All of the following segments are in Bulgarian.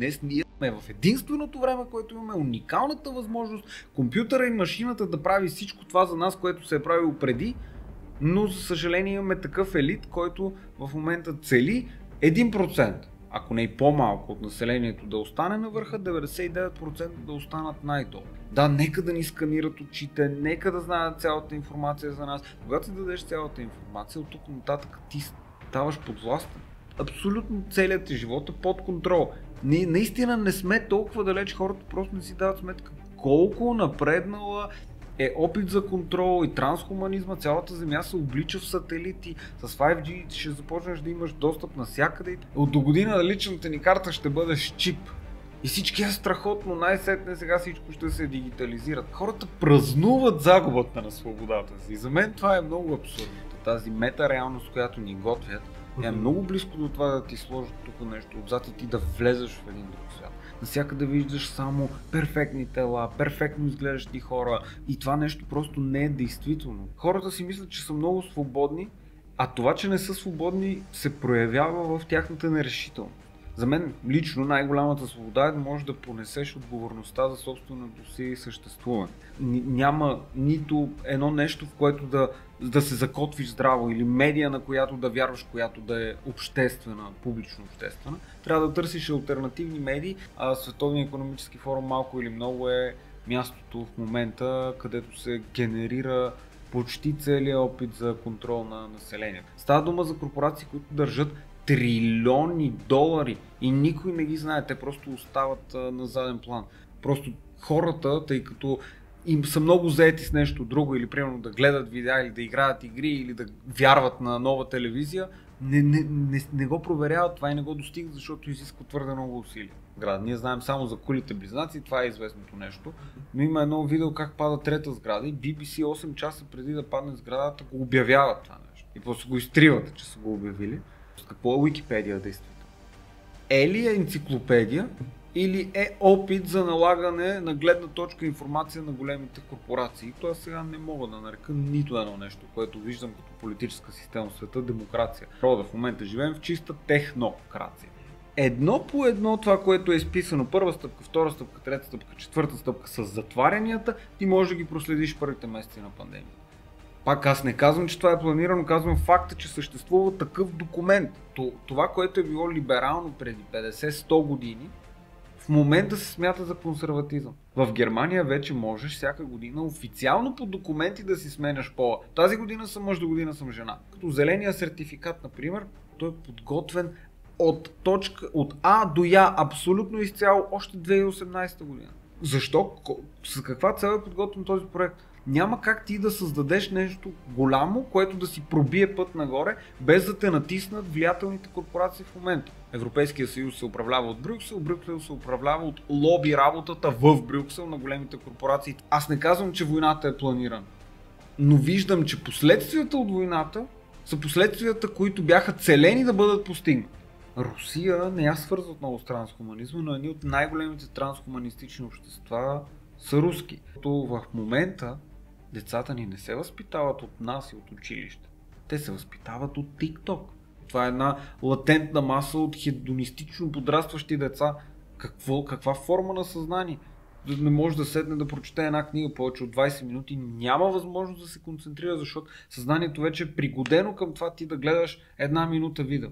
Днес ние сме в единственото време, което имаме уникалната възможност компютъра и машината да прави всичко това за нас, което се е правило преди, но за съжаление имаме такъв елит, който в момента цели 1%, ако не и по-малко от населението да остане на върха, 99% да останат най-долу. Да, нека да ни сканират очите, нека да знаят цялата информация за нас. Когато ти дадеш цялата информация, от тук нататък ти ставаш подвластен. Абсолютно целият ти живот е под контрол. Ние наистина не сме толкова далеч, хората просто не си дават сметка колко напреднала е опит за контрол и трансхуманизма. Цялата земя се облича в сателити. С 5G ще започнеш да имаш достъп навсякъде. От до година личната ни карта ще бъде с чип. И всички е страхотно, най-сетне сега всичко ще се дигитализират. Хората празнуват загубата на свободата си. За мен това е много абсурдно. Тази мета реалност, която ни готвят, е много близко до това да ти сложат тук нещо отзад и ти да влезеш в един друг свят. Насякъде виждаш само перфектни тела, перфектно изглеждащи хора и това нещо просто не е действително. Хората си мислят, че са много свободни, а това, че не са свободни, се проявява в тяхната нерешителност. За мен лично най-голямата свобода е да можеш да понесеш отговорността за собственото си съществуване. Няма нито едно нещо, в което да, да се закотвиш здраво или медия, на която да вярваш, която да е обществена, публично обществена. Трябва да търсиш альтернативни медии, а Световния економически форум малко или много е мястото в момента, където се генерира почти целият опит за контрол на населението. Става дума за корпорации, които държат трилиони долари и никой не ги знае, те просто остават на заден план. Просто хората, тъй като им са много заети с нещо друго или примерно да гледат видеа или да играят игри или да вярват на нова телевизия, не, не, не, не го проверяват това и не го достигат, защото изисква твърде много усилия. Град. Ние знаем само за кулите близнаци, това е известното нещо. Но има едно видео как пада трета сграда и BBC 8 часа преди да падне сградата го обявяват това нещо. И после го изтриват, че са го обявили. Какво е Википедия действително? Е е енциклопедия или е опит за налагане на гледна точка информация на големите корпорации? Това сега не мога да нарека нито едно нещо, което виждам като политическа система в света, демокрация. Рода в момента живеем в чиста технокрация. Едно по едно това, което е изписано, първа стъпка, втора стъпка, трета стъпка, четвърта стъпка с затварянията, ти можеш да ги проследиш първите месеци на пандемия. Пак аз не казвам, че това е планирано, казвам факта, че съществува такъв документ. Това, което е било либерално преди 50-100 години, в момента се смята за консерватизъм. В Германия вече можеш всяка година официално по документи да си сменяш пола. Тази година съм мъж, до година съм жена. Като зеления сертификат, например, той е подготвен от, точка, от А до Я абсолютно изцяло още 2018 година. Защо? С каква цел е подготвен този проект? Няма как ти да създадеш нещо голямо, което да си пробие път нагоре, без да те натиснат влиятелните корпорации в момента. Европейския съюз се управлява от Брюксел, Брюксел се управлява от лоби работата в Брюксел на големите корпорации. Аз не казвам, че войната е планирана, но виждам, че последствията от войната са последствията, които бяха целени да бъдат постигнати. Русия не я свързват много с трансхуманизма, но едни от най-големите трансхуманистични общества са руски. То в момента Децата ни не се възпитават от нас и от училище. Те се възпитават от TikTok. Това е една латентна маса от хедонистично подрастващи деца. Какво, каква форма на съзнание? не може да седне да прочете една книга повече от 20 минути, няма възможност да се концентрира, защото съзнанието вече е пригодено към това ти да гледаш една минута видео.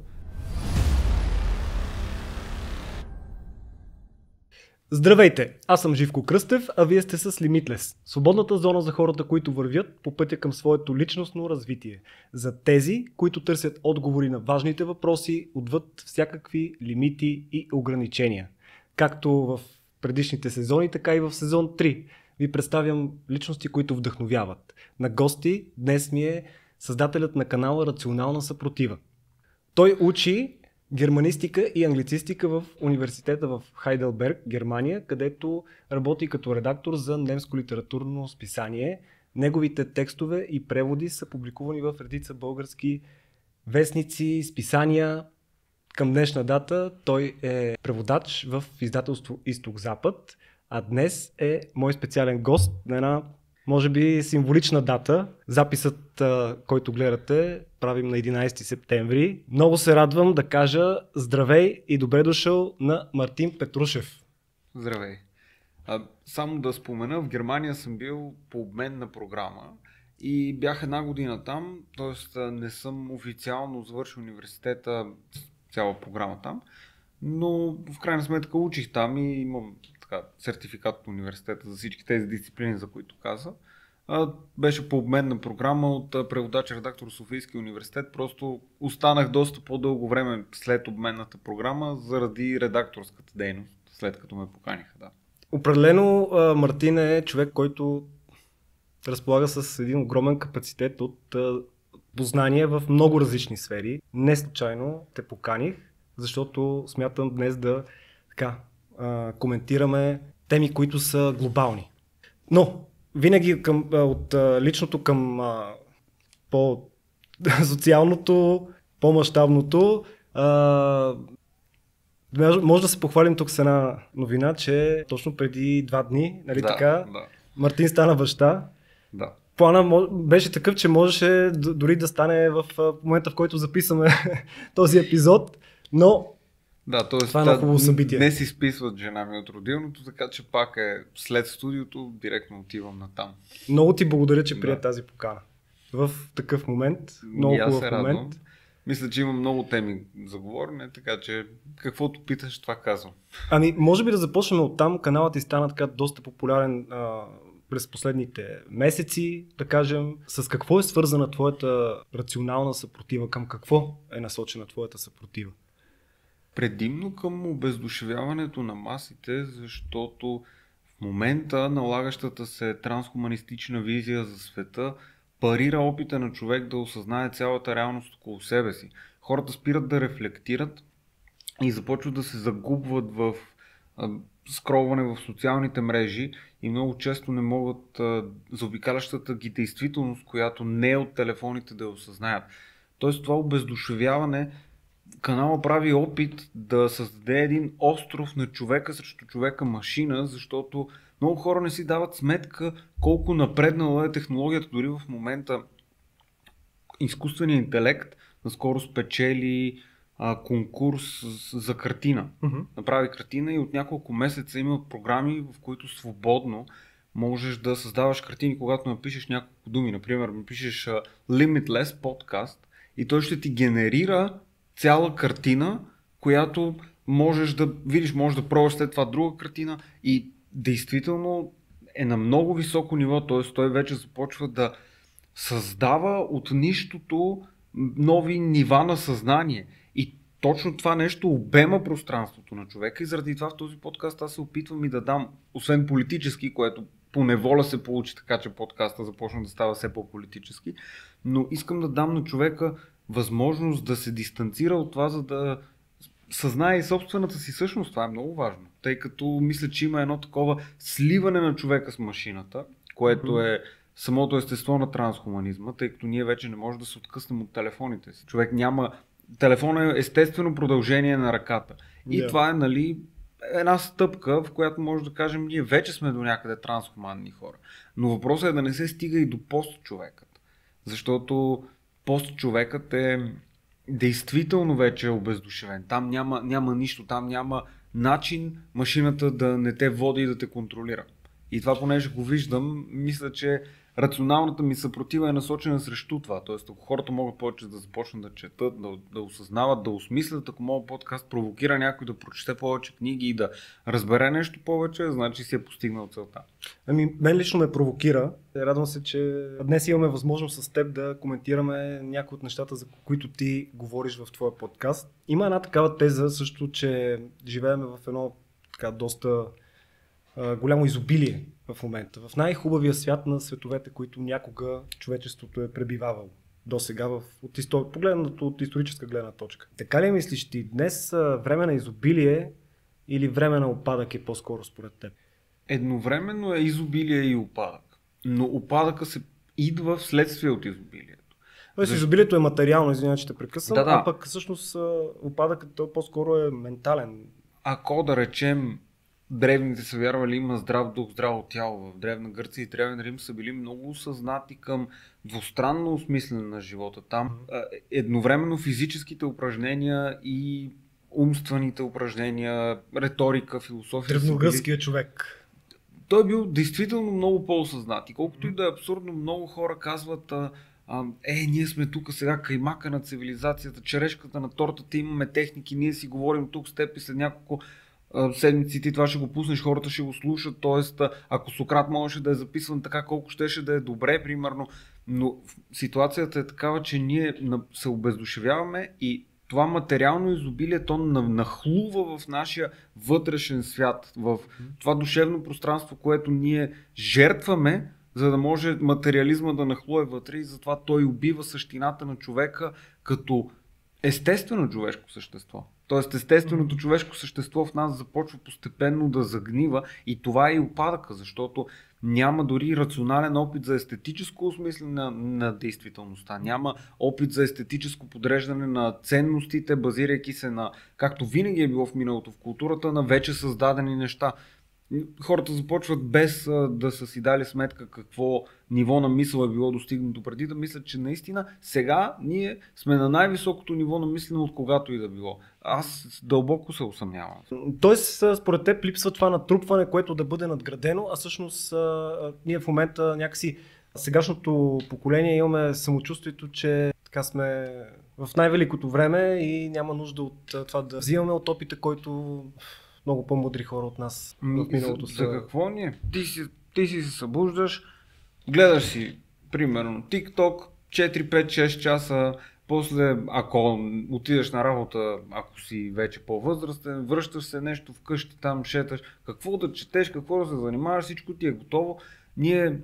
Здравейте, аз съм Живко Кръстев, а вие сте с Limitless. Свободната зона за хората, които вървят по пътя към своето личностно развитие. За тези, които търсят отговори на важните въпроси, отвъд всякакви лимити и ограничения. Както в предишните сезони, така и в сезон 3. Ви представям личности, които вдъхновяват. На гости днес ми е създателят на канала Рационална съпротива. Той учи германистика и англицистика в университета в Хайделберг, Германия, където работи като редактор за немско литературно списание. Неговите текстове и преводи са публикувани в редица български вестници, списания. Към днешна дата той е преводач в издателство Изток-Запад, а днес е мой специален гост на една Може би символична дата. Записът, който гледате, правим на 11 септември. Много се радвам да кажа здравей и добре дошъл на Мартин Петрушев. Здравей. А, само да спомена, в Германия съм бил по обменна програма и бях една година там, т.е. не съм официално завършил университета, цяла програма там, но в крайна сметка учих там и имам така, сертификат от университета за всички тези дисциплини, за които каза. Беше по обменна програма от преводач редактор Софийски университет. Просто останах доста по-дълго време след обменната програма заради редакторската дейност, след като ме поканиха. Да. Определено Мартин е човек, който разполага с един огромен капацитет от познание в много различни сфери. Не случайно те поканих, защото смятам днес да така, коментираме теми, които са глобални. Но, винаги към, от личното към по-социалното, по-масштабното, може да се похвалим тук с една новина, че точно преди два дни, нали да, така, да. Мартин стана баща. Да. Плана беше такъв, че можеше дори да стане в момента, в който записваме този епизод, но да, т.е. това е много хубаво събитие. Днес изписват жена ми от родилното, така че пак е след студиото, директно отивам на там. Много ти благодаря, че да. прия тази покана. В такъв момент, много хубав момент. Мисля, че има много теми за говорене, така че каквото питаш, това казвам. Ами, може би да започнем от там. Каналът ти стана така доста популярен а, през последните месеци, да кажем. С какво е свързана твоята рационална съпротива? Към какво е насочена твоята съпротива? Предимно към обездушевяването на масите, защото в момента налагащата се трансхуманистична визия за света парира опита на човек да осъзнае цялата реалност около себе си. Хората спират да рефлектират и започват да се загубват в скролване в социалните мрежи и много често не могат заобикалящата ги действителност, която не е от телефоните да я осъзнаят. Тоест това обездушевяване канала прави опит да създаде един остров на човека срещу човека машина, защото много хора не си дават сметка колко напреднала е технологията. Дори в момента изкуственият интелект наскоро спечели а, конкурс за картина. Uh-huh. Направи картина и от няколко месеца има програми, в които свободно можеш да създаваш картини, когато напишеш няколко думи. Например, напишеш Limitless подкаст и той ще ти генерира цяла картина, която можеш да видиш, можеш да пробваш след това друга картина и действително е на много високо ниво, т.е. той вече започва да създава от нищото нови нива на съзнание. И точно това нещо обема пространството на човека и заради това в този подкаст аз се опитвам и да дам, освен политически, което по неволя се получи така, че подкаста започна да става все по-политически, но искам да дам на човека възможност да се дистанцира от това, за да съзнае и собствената си същност. Това е много важно. Тъй като мисля, че има едно такова сливане на човека с машината, което е самото естество на трансхуманизма, тъй като ние вече не можем да се откъснем от телефоните си. Човек няма. Телефон е естествено продължение на ръката. И yeah. това е, нали, една стъпка, в която може да кажем, ние вече сме до някъде трансхуманни хора. Но въпросът е да не се стига и до пост човекът. Защото пост човекът е действително вече е обездушевен. Там няма, няма нищо, там няма начин машината да не те води и да те контролира. И това, понеже го виждам, мисля, че рационалната ми съпротива е насочена срещу това. Тоест, ако хората могат повече да започнат да четат, да, да осъзнават, да осмислят, ако моят подкаст провокира някой да прочете повече книги и да разбере нещо повече, значи си е постигнал целта. Ами, мен лично ме провокира. Радвам се, че днес имаме възможност с теб да коментираме някои от нещата, за които ти говориш в твоя подкаст. Има една такава теза също, че живеем в едно така доста голямо изобилие в момента. В най-хубавия свят на световете, които някога човечеството е пребивавало до сега, в, от истор... погледнато от историческа гледна точка. Така ли мислиш ти, днес време на изобилие или време на опадък е по-скоро според теб? Едновременно е изобилие и опадък. Но опадъка се идва вследствие от изобилието. Тоест, Защо... изобилието е материално, извинявай, че те прекъсвам, да, да. а пък всъщност опадъкът по-скоро е ментален. Ако да речем древните са вярвали има здрав дух, здраво тяло. В Древна Гърция и Древен Рим са били много осъзнати към двустранно осмислене на живота. Там едновременно физическите упражнения и умствените упражнения, риторика, философия. Древногръцкият човек. Той е бил действително много по-осъзнат. И колкото и да е абсурдно, много хора казват, а, а, е, ние сме тук сега каймака на цивилизацията, черешката на тортата, имаме техники, ние си говорим тук с теб и след няколко седмици ти това ще го пуснеш, хората ще го слушат, т.е. ако Сократ можеше да е записван така, колко щеше да е добре, примерно, но ситуацията е такава, че ние се обездушевяваме и това материално изобилие то нахлува в нашия вътрешен свят, в това душевно пространство, което ние жертваме, за да може материализма да нахлуе вътре и затова той убива същината на човека като естествено човешко същество. Тоест естественото човешко същество в нас започва постепенно да загнива и това е и опадъка, защото няма дори рационален опит за естетическо осмислене на, на действителността. Няма опит за естетическо подреждане на ценностите, базирайки се на, както винаги е било в миналото в културата, на вече създадени неща хората започват без да са си дали сметка какво ниво на мисъл е било достигнато преди, да мислят, че наистина сега ние сме на най-високото ниво на мислене от когато и да било. Аз дълбоко се усъмнявам. Тоест, според теб липсва това натрупване, което да бъде надградено, а всъщност ние в момента някакси сегашното поколение имаме самочувствието, че така сме в най-великото време и няма нужда от това да взимаме от опита, който много по-мудри хора от нас в миналото са. За какво ни е? Ти си, ти си се събуждаш, гледаш си, примерно, TikTok, 4, 5, 6 часа, после, ако отидеш на работа, ако си вече по-възрастен, връщаш се нещо вкъщи, там шеташ, какво да четеш, какво да се занимаваш, всичко ти е готово. Ние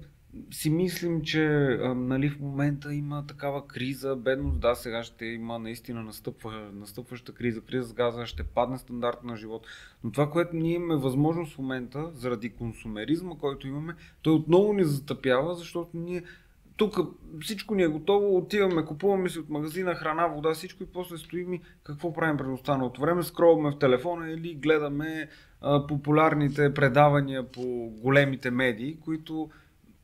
си мислим, че а, нали, в момента има такава криза, бедност, да, сега ще има наистина настъпва, настъпваща криза, криза с газа, ще падне стандарт на живот. Но това, което ние имаме възможност в момента, заради консумеризма, който имаме, той отново ни затъпява, защото ние тук всичко ни е готово, отиваме, купуваме си от магазина храна, вода, всичко и после стоим и какво правим през останалото време? Скролваме в телефона или гледаме а, популярните предавания по големите медии, които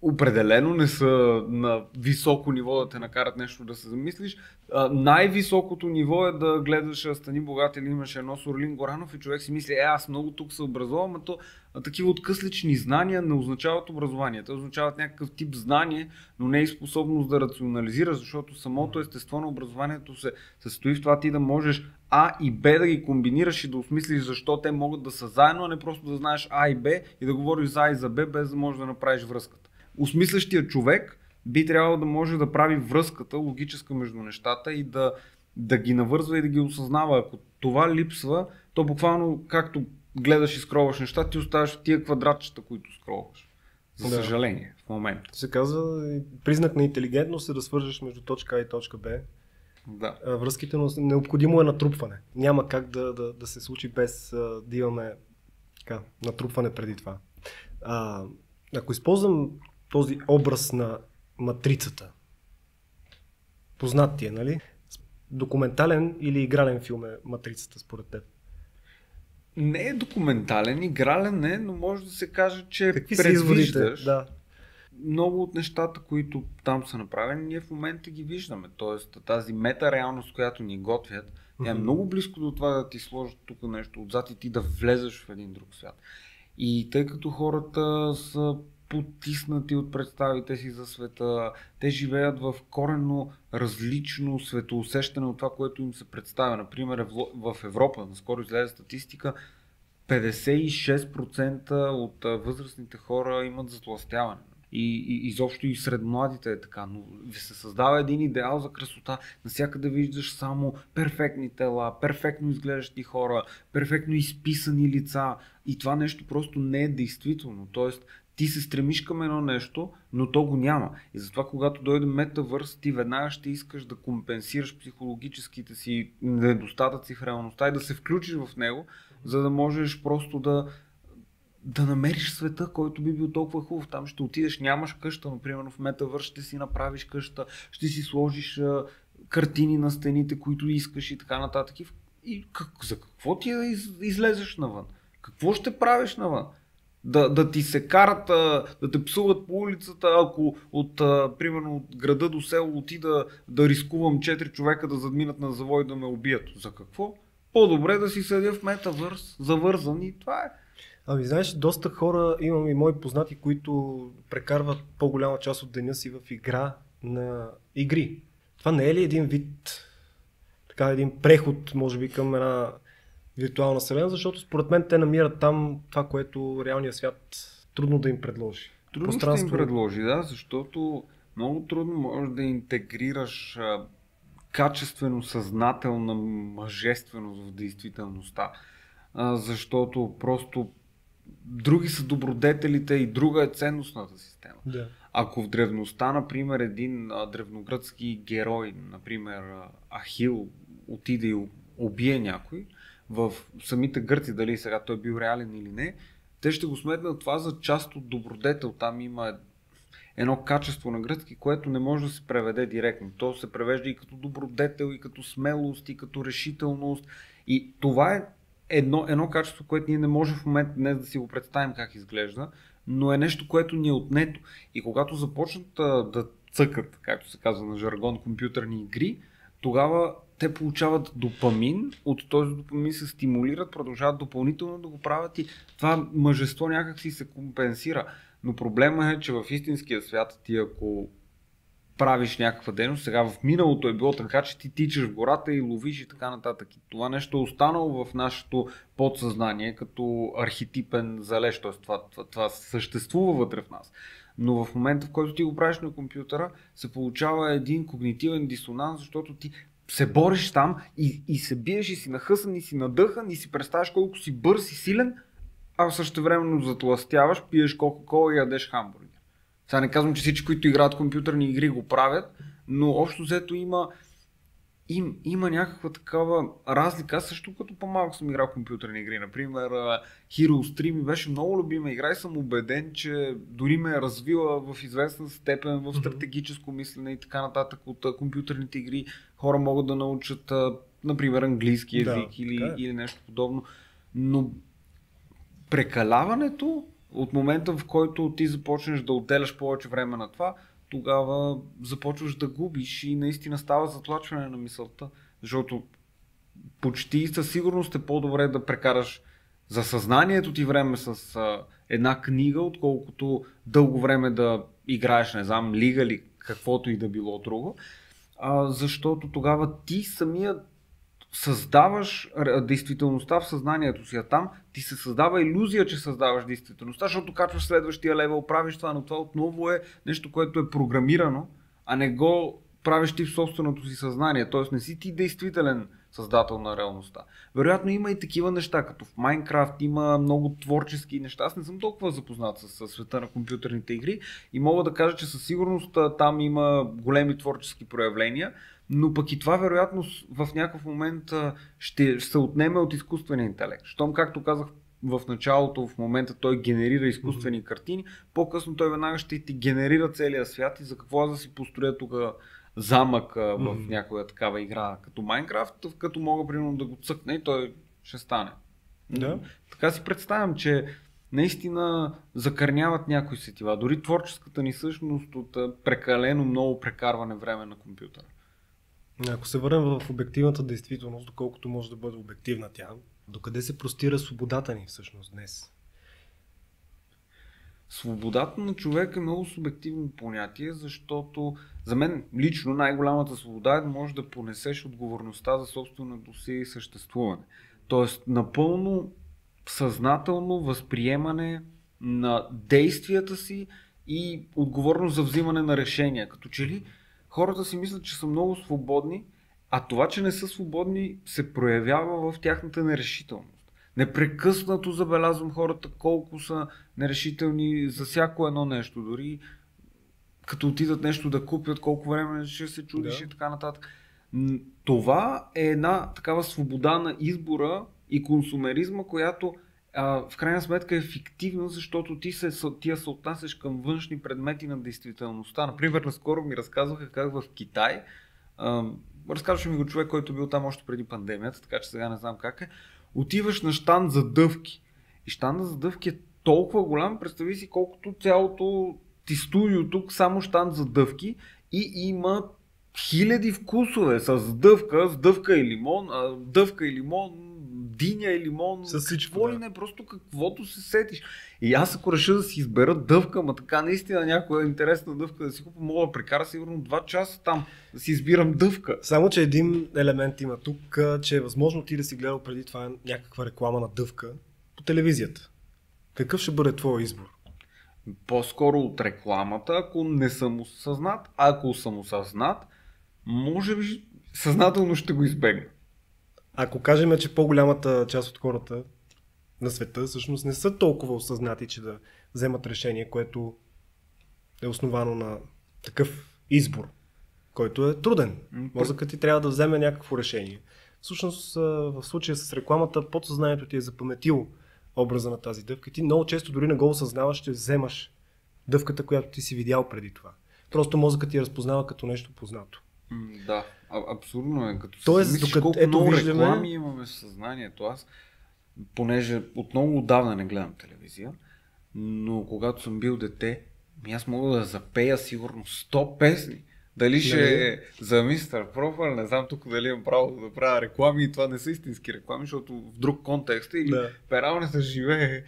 определено не са на високо ниво да те накарат нещо да се замислиш. А, най-високото ниво е да гледаш Стани богат или имаш едно с Горанов и човек си мисли, е аз много тук се образувам, а то а, такива откъслични знания не означават образование. Те означават някакъв тип знание, но не и способност да рационализираш, защото самото естество на образованието се състои в това ти да можеш а и Б да ги комбинираш и да осмислиш защо те могат да са заедно, а не просто да знаеш А и Б и да говориш за А и за Б, без да можеш да направиш връзката осмислящия човек би трябвало да може да прави връзката логическа между нещата и да, да ги навързва и да ги осъзнава. Ако това липсва, то буквално както гледаш и скроваш неща, ти оставаш тия квадратчета, които скроваш. За да. съжаление, в момента. Се казва, признак на интелигентност е да свържеш между точка А и точка Б. Да. Връзките, но необходимо е натрупване. Няма как да, да, да се случи без да имаме така, натрупване преди това. А, ако използвам този образ на матрицата. Познат ти е, нали? Документален или игрален филм е Матрицата според теб? Не е документален, игрален е, но може да се каже, че Какви предвиждаш. Да. Много от нещата, които там са направени, ние в момента ги виждаме. Тоест тази мета-реалност, която ни готвят, е много близко до това да ти сложат тук нещо отзад и ти да влезеш в един друг свят. И тъй като хората са потиснати от представите си за света. Те живеят в коренно различно светоусещане от това, което им се представя. Например, в Европа, наскоро излезе статистика, 56% от възрастните хора имат затластяване. И, и изобщо и сред младите е така, но се създава един идеал за красота. Насякъде виждаш само перфектни тела, перфектно изглеждащи хора, перфектно изписани лица. И това нещо просто не е действително. Тоест, ти се стремиш към едно нещо, но то го няма. И затова, когато дойде метавърс, ти веднага ще искаш да компенсираш психологическите си недостатъци в реалността и да се включиш в него, за да можеш просто да, да намериш света, който би бил толкова хубав. Там ще отидеш, нямаш къща, например в метавърс ще си направиш къща, ще си сложиш а, картини на стените, които искаш и така нататък. И как, за какво ти излезеш навън? Какво ще правиш навън? Да, да ти се карат, да те псуват по улицата, ако от, примерно, от града до село отида да рискувам 4 човека да задминат на завой да ме убият. За какво? По-добре да си седя в метавърс, завързан и това е. Ами знаеш, доста хора, имам и мои познати, които прекарват по-голяма част от деня си в игра на игри. Това не е ли един вид, така един преход, може би, към една виртуална вселена, защото според мен те намират там това, което реалният свят трудно да им предложи. Трудно ще им предложи, да, защото много трудно можеш да интегрираш а, качествено, съзнателна мъжественост в действителността. А, защото просто други са добродетелите и друга е ценностната система. Да. Ако в древността, например, един а, древногръцки герой, например Ахил, отиде и убие някой, в самите гърци, дали сега той бил реален или не, те ще го сметнат това за част от добродетел. Там има едно качество на гръцки, което не може да се преведе директно. То се превежда и като добродетел, и като смелост, и като решителност. И това е едно, едно качество, което ние не можем в момента днес да си го представим как изглежда, но е нещо, което ни е отнето. И когато започнат да цъкат, както се казва на жаргон, компютърни игри, тогава те получават допамин, от този допамин се стимулират, продължават допълнително да го правят и това мъжество някак си се компенсира. Но проблема е, че в истинския свят ти ако правиш някаква дейност, сега в миналото е било така, че ти тичаш в гората и ловиш и така нататък. И това нещо е останало в нашето подсъзнание като архетипен залеж, т.е. Това, това, това съществува вътре в нас. Но в момента, в който ти го правиш на компютъра, се получава един когнитивен дисонанс, защото ти се бориш там и, и се биеш и си нахъсан и си надъхан и си представяш колко си бърз и силен, а също времено затластяваш, пиеш кока-кола и ядеш хамбургер. Сега не казвам, че всички, които играят компютърни игри го правят, но общо взето има, им, има някаква такава разлика. Аз също като по-малко съм играл компютърни игри. Например, Hero 3 ми беше много любима игра и съм убеден, че дори ме е развила в известна степен в стратегическо мислене и така нататък от компютърните игри. Хора могат да научат, например, английски язик да, или, е. или нещо подобно. Но прекаляването от момента в който ти започнеш да отделяш повече време на това, тогава започваш да губиш и наистина става затлачване на мисълта, защото почти със сигурност е по-добре да прекараш за съзнанието ти време с а, една книга, отколкото дълго време да играеш, не знам, лига или каквото и да било друго, а, защото тогава ти самият създаваш действителността в съзнанието си, а там ти се създава иллюзия, че създаваш действителността, защото качваш следващия левел, правиш това, но това отново е нещо, което е програмирано, а не го правиш ти в собственото си съзнание, т.е. не си ти действителен създател на реалността. Вероятно има и такива неща, като в Майнкрафт има много творчески неща. Аз не съм толкова запознат с, света на компютърните игри и мога да кажа, че със сигурност там има големи творчески проявления, но пък и това вероятно в някакъв момент ще се отнеме от изкуствения интелект. Щом, както казах в началото, в момента той генерира изкуствени mm-hmm. картини, по-късно той веднага ще ти генерира целия свят и за какво да си построя тук замък mm-hmm. в някоя такава игра като Майнкрафт, като мога примерно да го цъкне и той ще стане. Да. Така си представям, че наистина закърняват някои сетива. Дори творческата ни същност от прекалено много прекарване време на компютъра. Ако се върнем в обективната действителност, доколкото може да бъде обективна тя, докъде се простира свободата ни всъщност днес? Свободата на човека е много субективно понятие, защото за мен лично най-голямата свобода е да можеш да понесеш отговорността за собственото си съществуване. Тоест напълно съзнателно възприемане на действията си и отговорност за взимане на решения. Като че ли хората си мислят, че са много свободни, а това, че не са свободни, се проявява в тяхната нерешителност. Непрекъснато забелязвам хората колко са нерешителни за всяко едно нещо. Дори като отидат нещо да купят, колко време ще се чудиш да. и така нататък. Това е една такава свобода на избора и консумеризма, която а, в крайна сметка е фиктивна, защото ти се, ти се отнасяш към външни предмети на действителността. Например, наскоро ми разказваха как в Китай, а, разказваше ми го човек, който бил там още преди пандемията, така че сега не знам как е, отиваш на штанд за дъвки. И щанда за дъвки е толкова голям, представи си колкото цялото ти студио тук, само щанд за дъвки и има хиляди вкусове с дъвка, с дъвка и лимон, дъвка и лимон, диня и лимон, С всичко, какво да. ли не, просто каквото се сетиш. И аз ако реша да си избера дъвка, ма така наистина някоя интересна дъвка да си купа, мога да прекара сигурно 2 часа там, да си избирам дъвка. Само, че един елемент има тук, че е възможно ти да си гледал преди това някаква реклама на дъвка по телевизията. Какъв ще бъде твой избор? По-скоро от рекламата, ако не съм осъзнат, ако съм осъзнат, може би съзнателно ще го избегна. Ако кажем, че по-голямата част от хората на света всъщност не са толкова осъзнати, че да вземат решение, което е основано на такъв избор, който е труден. Мозъкът ти трябва да вземе някакво решение. Всъщност, в случая с рекламата, подсъзнанието ти е запаметило образа на тази дъвка. Ти много често дори не го осъзнаваш, ще вземаш дъвката, която ти си видял преди това. Просто мозъкът ти я разпознава като нещо познато. Да, а, абсурдно е. Като Тоест, мислиш докато- колко ето много виждаме- реклами имаме в съзнанието. Аз, понеже от много отдавна не гледам телевизия, но когато съм бил дете, ми аз мога да запея сигурно 100 песни. Дали ще Нали? е за мистер Профър, не знам тук дали имам право да правя реклами и това не са истински реклами, защото в друг контекст или Да. пералнята живее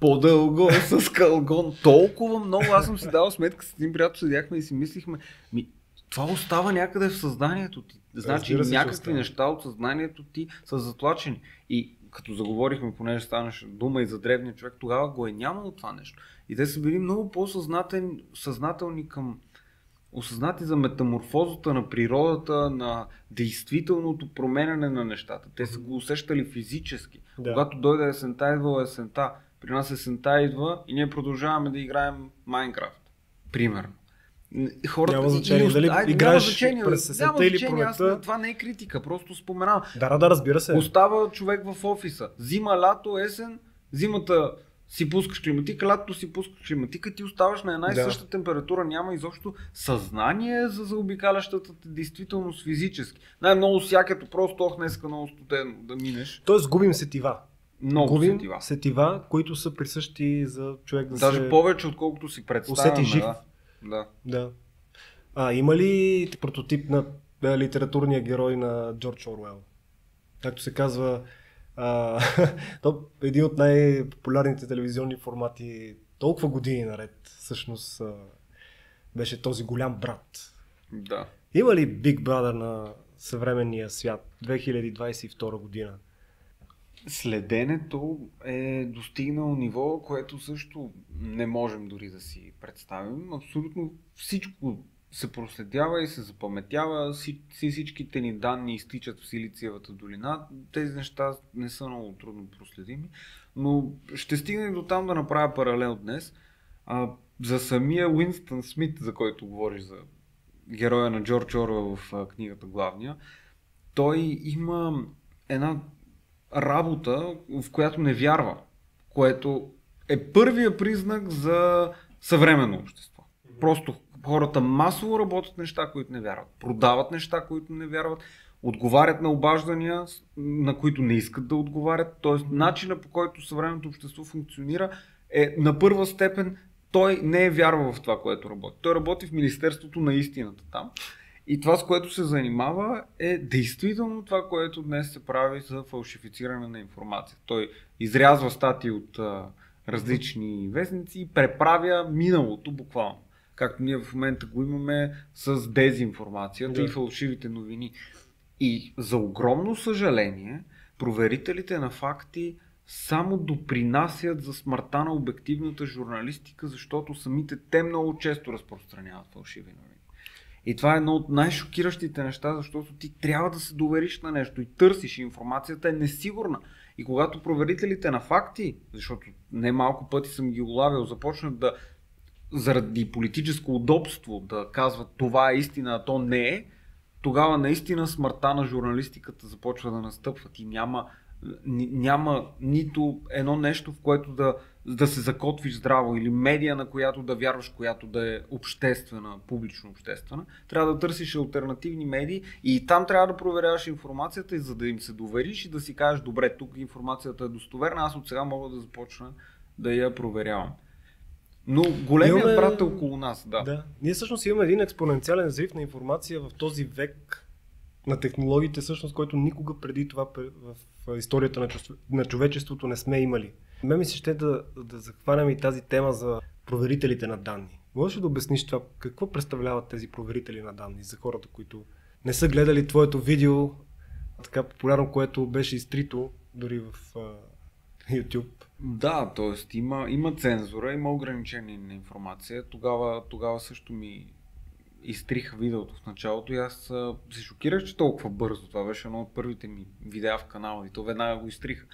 по-дълго с кългон. Толкова много. Аз съм си дал сметка с един приятел, седяхме и си мислихме, ми, това остава някъде в съзнанието ти. Значи Разбира се, някакви неща от съзнанието ти са затлачени. И като заговорихме, понеже станаше дума и за древния човек, тогава го е нямало това нещо. И те са били много по-съзнателни към осъзнати за метаморфозата на природата, на действителното променяне на нещата. Те са го усещали физически. Да. Когато дойде есента, идва есента. При нас есента идва и ние продължаваме да играем Майнкрафт. Примерно. Хората, Няма значение и- дали ай, няма играеш значение, през бе. есента няма или значение, аз пролетта. не- Това не е критика, просто споменавам. Да, да, разбира се. Остава човек в офиса. Зима, лято, есен, зимата си пускаш климатика, лятото си пускаш климатика, ти оставаш на една и Да. съща температура, няма изобщо съзнание за заобикалящата те действителност физически. Най-много сякато просто, ох, днеска много студено да минеш. Тоест губим сетива. Много губим сетива. сетива, които са присъщи за човек да Даже се... повече, отколкото си представяме. усети жив. Да. Да. Да. А, има ли прототип на на литературния герой на Джордж Оруел? Както се казва, а, то е един от най-популярните телевизионни формати толкова години наред, всъщност а, беше този голям брат. да. Има ли Big Brother на съвременния свят 2022 година? Следенето е достигнало ниво, което също не можем дори да си представим. Абсолютно всичко се проследява и се запаметява. Всич- Всичките ни данни изтичат в Силициевата долина. Тези неща не са много трудно проследими. Но ще стигне до там да направя паралел днес. А, за самия Уинстън Смит, за който говориш за героя на Джордж Орвел в книгата главния, той има една работа, в която не вярва, което е първия признак за съвременно общество. Просто хората масово работят неща, които не вярват, продават неща, които не вярват, отговарят на обаждания, на които не искат да отговарят. Тоест, начина по който съвременното общество функционира е на първа степен той не е вярва в това, което работи. Той работи в Министерството на истината там. И това, с което се занимава, е действително това, което днес се прави за фалшифициране на информация. Той изрязва статии от а, различни вестници и преправя миналото буквално. Както ние в момента го имаме с дезинформацията Да. и фалшивите новини. И за огромно съжаление, проверителите на факти само допринасят за смъртта на обективната журналистика, защото самите те много често разпространяват фалшиви новини. И това е едно от най-шокиращите неща, защото ти трябва да се довериш на нещо и търсиш. Информацията е несигурна. И когато проверителите на факти, защото не малко пъти съм ги улавил, започнат да заради политическо удобство да казват това е истина, а то не е, тогава наистина смъртта на журналистиката започва да настъпва. Ти няма няма нито едно нещо, в което да, да се закотвиш здраво или медия, на която да вярваш, която да е обществена, публично обществена. Трябва да търсиш альтернативни медии и там трябва да проверяваш информацията, за да им се довериш и да си кажеш, добре, тук информацията е достоверна, аз от сега мога да започна да я проверявам. Но големият имаме... брат е около нас, да. да. Ние всъщност имаме един експоненциален взрив на информация в този век на технологиите, всъщност, който никога преди това в историята на, на човечеството не сме имали. Ме ми се ще да, да захванем и тази тема за проверителите на данни. Можеш ли да обясниш това? Какво представляват тези проверители на данни за хората, които не са гледали твоето видео, така популярно, което беше изтрито дори в uh, YouTube? Да, т.е. Има, има цензура, има ограничение на информация. Тогава, тогава също ми изтрих видеото в началото и аз се шокирах, че толкова бързо. Това беше едно от първите ми видеа в канала и то веднага го изтриха.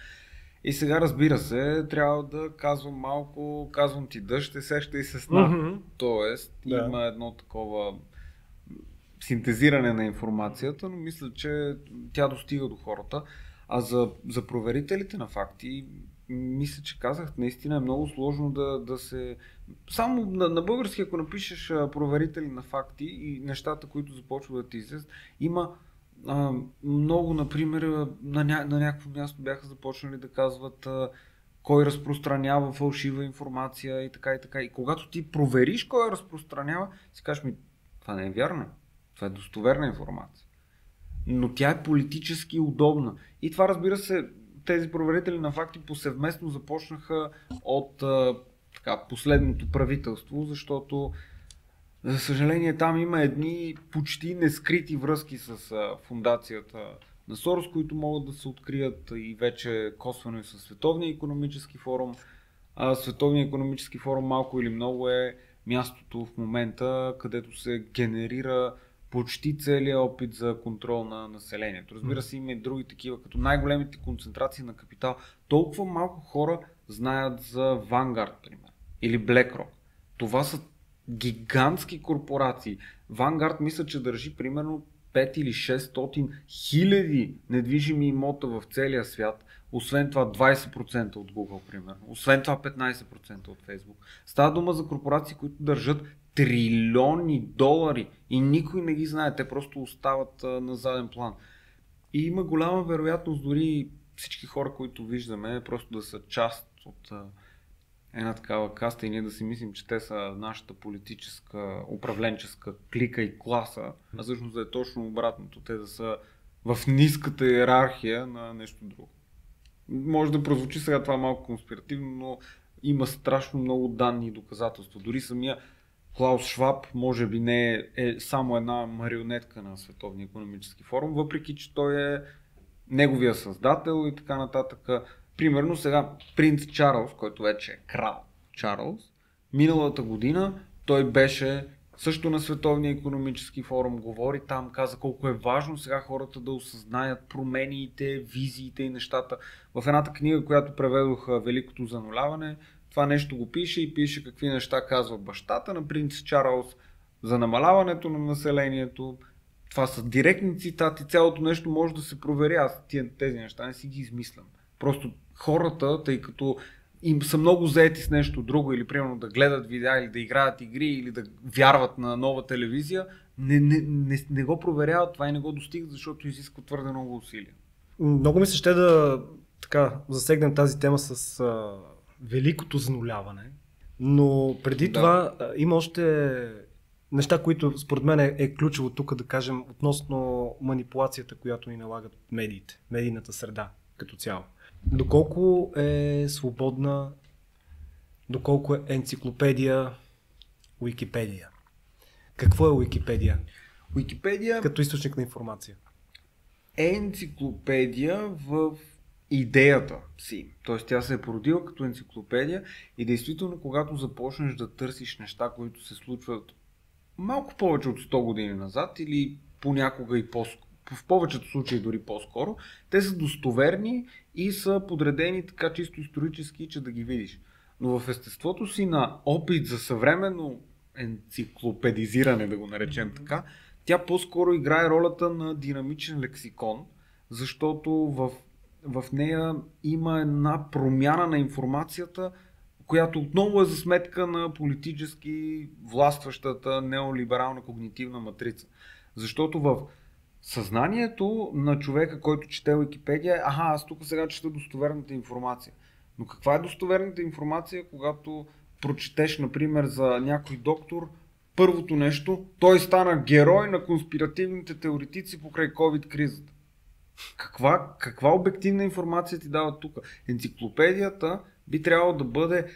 И сега разбира се, трябва да казвам малко, казвам ти дъжд, ще сеща и се сна. Mm-hmm. Тоест, да. има едно такова синтезиране на информацията, но мисля, че тя достига до хората. А за, за проверителите на факти, мисля, че казах, наистина е много сложно да, да се... Само на, на български, ако напишеш проверители на факти и нещата, които започват да ти излезат, има а, много, например, на, ня, на някакво място бяха започнали да казват а, кой разпространява фалшива информация и така и така. И когато ти провериш кой разпространява, си кажеш ми, това не е вярно. Това е достоверна информация. Но тя е политически удобна. И това, разбира се, тези проверители на факти повсеместно започнаха от а, така, последното правителство, защото за съжаление там има едни почти нескрити връзки с а, фундацията на Сорос, които могат да се открият и вече косвено и с Световния економически форум. А, Световния економически форум малко или много е мястото в момента, където се генерира почти целият опит за контрол на населението. Разбира се, има и други такива, като най-големите концентрации на капитал. Толкова малко хора знаят за Vanguard, пример, или BlackRock. Това са гигантски корпорации. Vanguard мисля, че държи примерно 5 или 600 хиляди недвижими имота в целия свят. Освен това 20% от Google, примерно. Освен това 15% от Facebook. Става дума за корпорации, които държат трилиони долари и никой не ги знае. Те просто остават а, на заден план. И има голяма вероятност дори всички хора, които виждаме, просто да са част от а, една такава каста и ние да си мислим, че те са нашата политическа, управленческа клика и класа, а всъщност да е точно обратното. Те да са в ниската иерархия на нещо друго. Може да прозвучи сега това малко конспиративно, но има страшно много данни и доказателства. Дори самия Клаус Шваб може би не е, е само една марионетка на Световния економически форум, въпреки че той е неговия създател и така нататък. Примерно сега принц Чарлз, който вече е крал Чарлз, миналата година той беше също на Световния економически форум, говори там, каза колко е важно сега хората да осъзнаят промените, визиите и нещата. В едната книга, която преведох Великото зануляване, това нещо го пише и пише какви неща казва бащата на принц Чарлз за намаляването на населението. Това са директни цитати, цялото нещо може да се провери. Аз тези неща не си ги измислям. Просто хората, тъй като им са много заети с нещо друго или примерно да гледат видеа или да играят игри или да вярват на нова телевизия, не, не, не, не го проверяват това и не го достигат, защото изисква твърде много усилия. Много ми се ще да така, засегнем тази тема с а, великото зануляване, но преди да. това а, има още неща, които според мен е, е ключово тук да кажем относно манипулацията, която ни налагат медиите, медийната среда като цяло. Доколко е свободна, доколко е енциклопедия, Уикипедия. Какво е Уикипедия? Уикипедия като източник на информация. Е енциклопедия в идеята си. Тоест тя се е породила като енциклопедия и действително когато започнеш да търсиш неща, които се случват малко повече от 100 години назад или понякога и по в повечето случаи дори по-скоро, те са достоверни и са подредени така чисто исторически, че да ги видиш. Но в естеството си на опит за съвременно енциклопедизиране, да го наречем така, тя по-скоро играе ролята на динамичен лексикон, защото в в нея има една промяна на информацията, която отново е за сметка на политически властващата неолиберална когнитивна матрица. Защото в съзнанието на човека, който чете Википедия е, аха, аз тук сега чета достоверната информация. Но каква е достоверната информация, когато прочетеш, например, за някой доктор, първото нещо, той стана герой на конспиративните теоретици покрай COVID-кризата. Каква, каква обективна информация ти дава тук? Енциклопедията би трябвало да бъде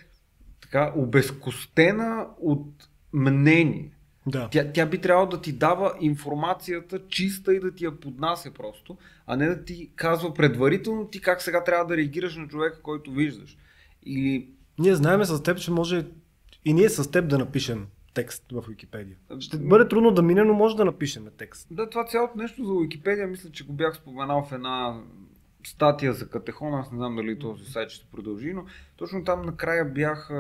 така обезкостена от мнение. Да. Тя, тя би трябвало да ти дава информацията чиста и да ти я поднася просто, а не да ти казва предварително ти как сега трябва да реагираш на човека, който виждаш. Или... Ние знаеме с теб, че може и ние с теб да напишем текст в Википедия. Ще бъде трудно да мине, но може да напишем текст. Да, това цялото нещо за Википедия, мисля, че го бях споменал в една статия за Катехон, аз не знам дали този сайт ще продължи, но точно там накрая бях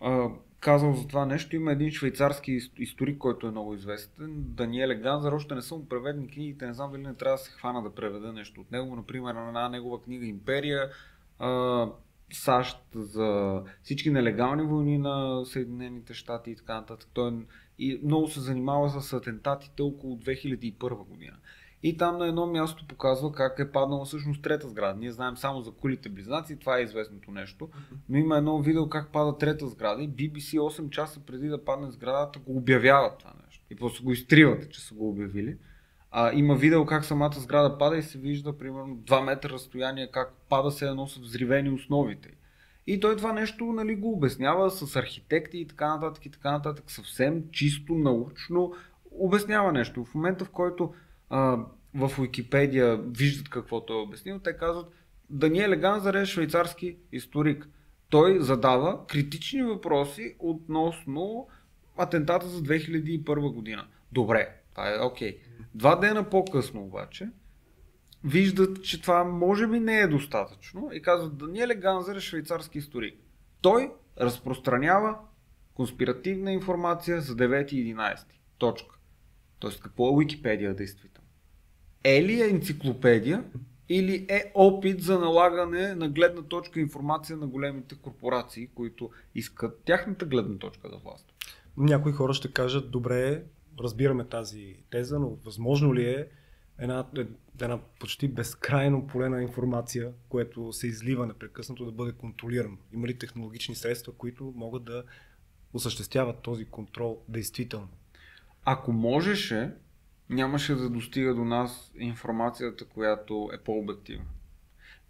а, казал за това нещо. Има един швейцарски историк, който е много известен, Даниеле Ганзар, още не съм преведени книгите, не знам дали не трябва да се хвана да преведа нещо от него, например на една негова книга Империя, а, САЩ за всички нелегални войни на Съединените щати и така нататък. Той е, и много се занимава с атентатите около 2001 година. И там на едно място показва как е паднала всъщност трета сграда. Ние знаем само за кулите близнаци, това е известното нещо. Но има едно видео как пада трета сграда и BBC 8 часа преди да падне сградата го обявяват това нещо. И после го изтриват, че са го обявили. А, има видео как самата сграда пада и се вижда примерно 2 метра разстояние как пада се едно с взривени основите. И той това нещо нали, го обяснява с архитекти и така нататък и така нататък. Съвсем чисто научно обяснява нещо. В момента в който а, в Википедия виждат какво той е обяснил, те казват Даниел Ганзар е швейцарски историк. Той задава критични въпроси относно атентата за 2001 година. Добре, това е окей. Okay. Два дена по-късно обаче виждат, че това може би не е достатъчно и казват Даниеле Ганзер е швейцарски историк. Той разпространява конспиративна информация за 9 и 11. Точка. Тоест какво е Википедия действително? Е ли е енциклопедия или е опит за налагане на гледна точка информация на големите корпорации, които искат тяхната гледна точка да властват? Някои хора ще кажат, добре, разбираме тази теза, но възможно ли е една, една почти безкрайно поле на информация, което се излива непрекъснато да бъде контролирано? Има ли технологични средства, които могат да осъществяват този контрол действително? Ако можеше, нямаше да достига до нас информацията, която е по-обективна.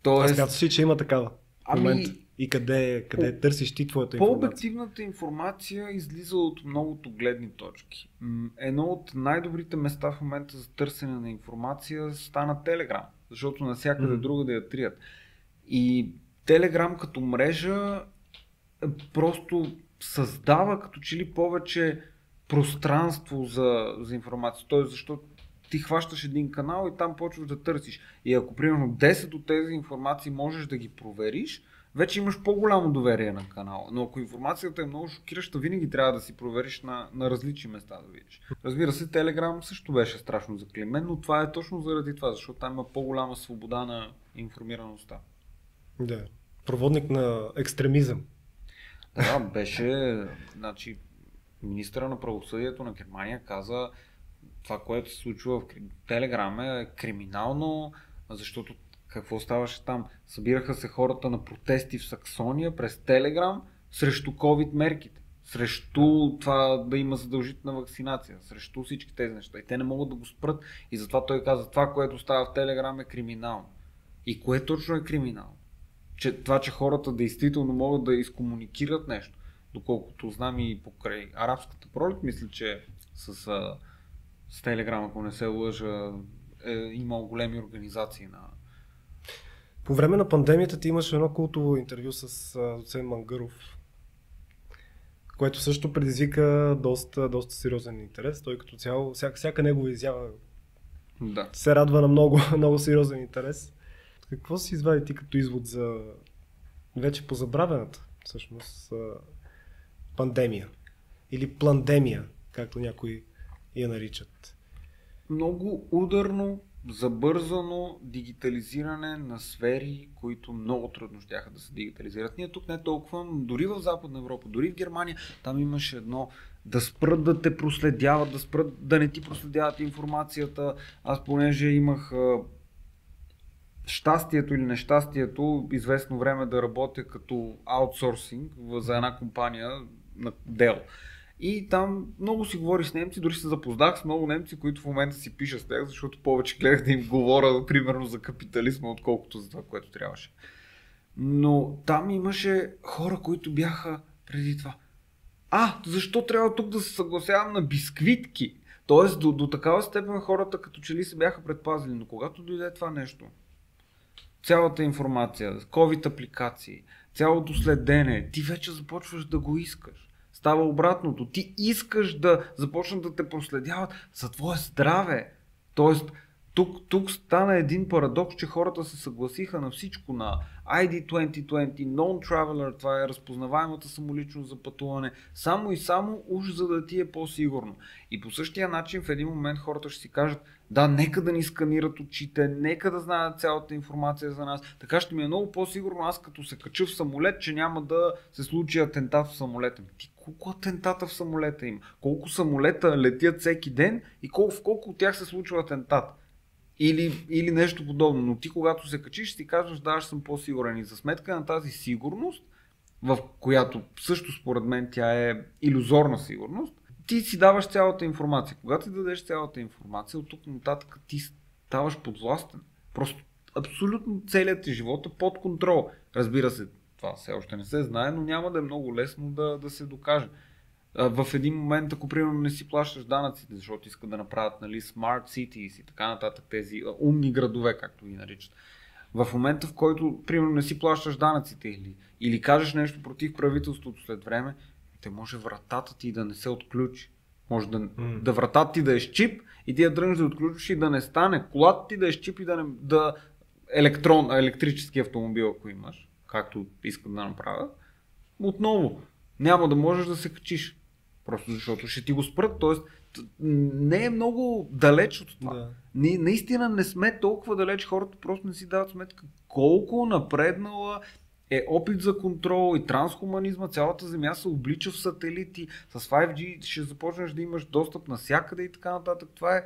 Тоест... Аз смяташ ли, че има такава? Ами, момент? И къде, къде по, търсиш ти твоята информация? По-обективната информация излиза от многото гледни точки. Едно от най-добрите места в момента за търсене на информация стана Телеграм, защото навсякъде mm. друга да я трият. И Телеграм като мрежа е, просто създава като че ли повече пространство за, за информация. Тоест, защото ти хващаш един канал и там почваш да търсиш. И ако примерно 10 от тези информации можеш да ги провериш, вече имаш по-голямо доверие на канала. Но ако информацията е много шокираща, винаги трябва да си провериш на, на различни места да видиш. Разбира се, Телеграм също беше страшно заклемен, но това е точно заради това, защото там има по-голяма свобода на информираността. Да. Проводник на екстремизъм. Да, беше, значи, министра на правосъдието на Германия каза, това, което се случва в Телеграм е криминално, защото какво ставаше там? Събираха се хората на протести в Саксония през Телеграм срещу COVID мерките. Срещу това да има задължителна вакцинация, срещу всички тези неща. И те не могат да го спрат. И затова той каза, това, което става в Телеграм е криминално. И кое точно е криминално? Че, това, че хората действително могат да изкомуникират нещо. Доколкото знам и покрай арабската пролет, мисля, че с, с Телеграм, ако не се лъжа, е имал големи организации на, по време на пандемията ти имаш едно култово интервю с доцент Мангаров, което също предизвика доста, доста сериозен интерес. Той като цяло, всяка, всяка негова изява да. се радва на много, много сериозен интерес. Какво си извади ти като извод за вече позабравената всъщност пандемия? Или пландемия, както някои я наричат? Много ударно забързано дигитализиране на сфери, които много трудно ще да се дигитализират. Ние тук не толкова, дори в Западна Европа, дори в Германия, там имаше едно да спрат да те проследяват, да спрат да не ти проследяват информацията. Аз понеже имах щастието или нещастието известно време да работя като аутсорсинг за една компания на Dell. И там много си говори с немци, дори се запознах с много немци, които в момента си пиша с тях, защото повече гледах да им говоря, примерно, за капитализма, отколкото за това, което трябваше. Но там имаше хора, които бяха преди това. А, защо трябва тук да се съгласявам на бисквитки? Тоест, до, до такава степен хората като че ли се бяха предпазили. Но когато дойде това нещо, цялата информация, COVID апликации, цялото следене, ти вече започваш да го искаш. Става обратното. Ти искаш да започнат да те проследяват за твое здраве. Тоест, тук, тук стана един парадокс, че хората се съгласиха на всичко на ID 2020, Non-Traveler, това е разпознаваемата самоличност за пътуване, само и само уж за да ти е по-сигурно. И по същия начин в един момент хората ще си кажат, да, нека да ни сканират очите, нека да знаят цялата информация за нас. Така ще ми е много по-сигурно аз като се кача в самолет, че няма да се случи атентат в самолета. Ти колко атентата в самолета има? Колко самолета летят всеки ден и колко, в колко от тях се случва атентат? Или, или нещо подобно. Но ти когато се качиш, си казваш, да, аз съм по-сигурен. И за сметка на тази сигурност, в която също според мен тя е иллюзорна сигурност, ти си даваш цялата информация. Когато ти дадеш цялата информация, от тук нататък ти ставаш подвластен. Просто абсолютно целият ти живот е под контрол. Разбира се, това все още не се знае, но няма да е много лесно да, да се докаже. В един момент, ако примерно не си плащаш данъците, защото искат да направят нали, smart cities и така нататък, тези умни градове, както ги наричат. В момента, в който примерно не си плащаш данъците или, или кажеш нещо против правителството след време, те може вратата ти да не се отключи. Може да, mm. да вратата ти да е чип и ти я дръжиш да отключиш и да не стане. Колата ти да е с чип и да не... Да, електрон, електрически автомобил, ако имаш, както искат да направят, отново няма да можеш да се качиш. Просто защото ще ти го спрат. Тоест, не е много далеч от това. Да. Ние наистина не сме толкова далеч, хората просто не си дават сметка колко напреднала е опит за контрол и трансхуманизма, цялата земя се облича в сателити, с 5G ще започнеш да имаш достъп навсякъде и така нататък. Това е,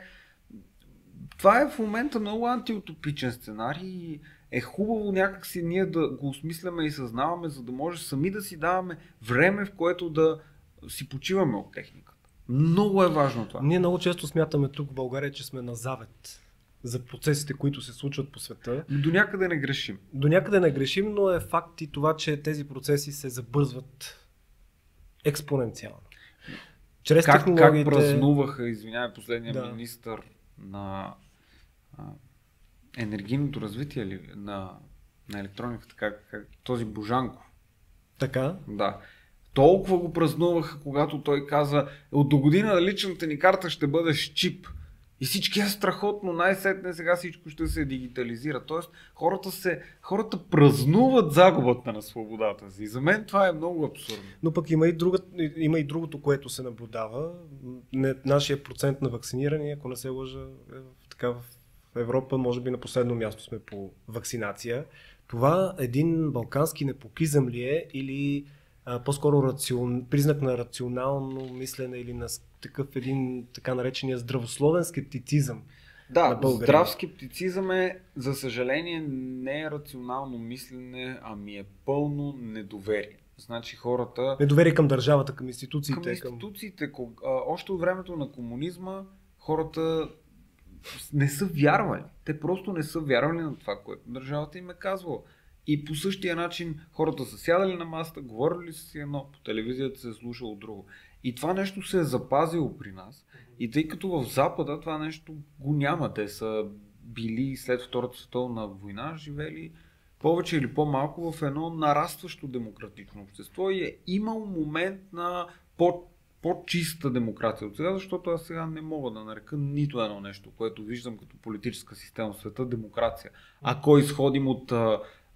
това е в момента много антиутопичен сценарий е хубаво някакси ние да го осмисляме и съзнаваме, за да може сами да си даваме време, в което да си почиваме от техниката. Много е важно това. Ние много често смятаме тук в България, че сме на завет за процесите, които се случват по света. До някъде не грешим. До някъде не грешим, но е факт и това, че тези процеси се забързват експоненциално. Чрез как, технологиите... как празнуваха, извинявай, последния да. министр на енергийното развитие ли, на, на електрониката, как, как, този Божанков. Така? Да. Толкова го празнуваха, когато той каза, от до година личната ни карта ще бъде с чип. И всички е страхотно, най-сетне сега всичко ще се дигитализира. Тоест, хората, се, хората празнуват загубата на свободата си. И за мен това е много абсурдно. Но пък има и, друга, има и другото, което се наблюдава. Не, нашия процент на вакцинирани, ако не се лъжа, е така в Европа, може би на последно място сме по вакцинация. Това един балкански непокизъм ли е или а, по-скоро рацион, признак на рационално мислене или на такъв един така наречения здравословен скептицизъм. Да, здрав скептицизъм е, за съжаление, не е рационално мислене, ами е пълно недоверие. Значи хората... Недоверие към държавата, към институциите. Към институциите. Към... Още от времето на комунизма хората не са вярвали. Те просто не са вярвали на това, което държавата им е казвала. И по същия начин хората са сядали на масата, говорили си едно, по телевизията се е слушало друго. И това нещо се е запазило при нас. И тъй като в Запада това нещо го няма, те са били след Втората световна война, живели повече или по-малко в едно нарастващо демократично общество и е имал момент на по, по-чиста демокрация от сега, защото аз сега не мога да нарека нито едно нещо, което виждам като политическа система в света демокрация. Ако изходим от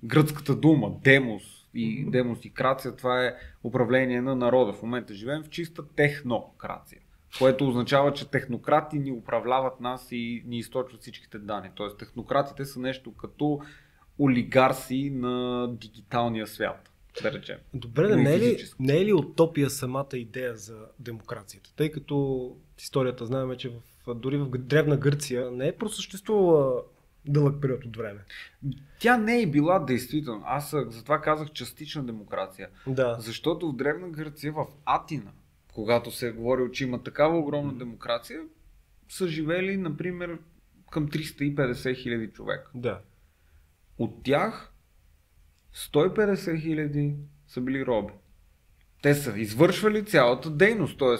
гръцката дума, демос и демонстикрация, това е управление на народа. В момента живеем в чиста технокрация. което означава, че технократи ни управляват нас и ни източват всичките данни. Тоест технократите са нещо като олигарси на дигиталния свят. Да речем. Добре, да не е, ли, не е ли утопия самата идея за демокрацията? Тъй като в историята знаем, че в, дори в Древна Гърция не е просъществувала дълъг период от време. Тя не е била действително. Аз затова казах частична демокрация. Да. Защото в Древна Гърция, в Атина, когато се е говорил, че има такава огромна демокрация, са живели, например, към 350 хиляди човека. Да. От тях 150 хиляди са били роби. Те са извършвали цялата дейност, т.е.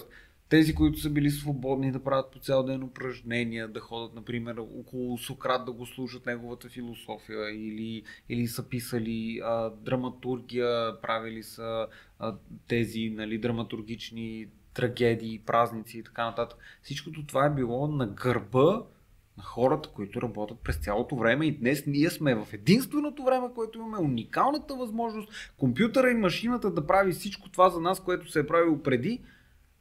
тези, които са били свободни да правят по цял ден упражнения, да ходят, например, около Сократ да го слушат неговата философия или, или са писали а, драматургия, правили са а, тези нали, драматургични трагедии, празници и така нататък. Всичкото това е било на гърба на хората, които работят през цялото време и днес ние сме в единственото време, което имаме уникалната възможност компютъра и машината да прави всичко това за нас, което се е правило преди,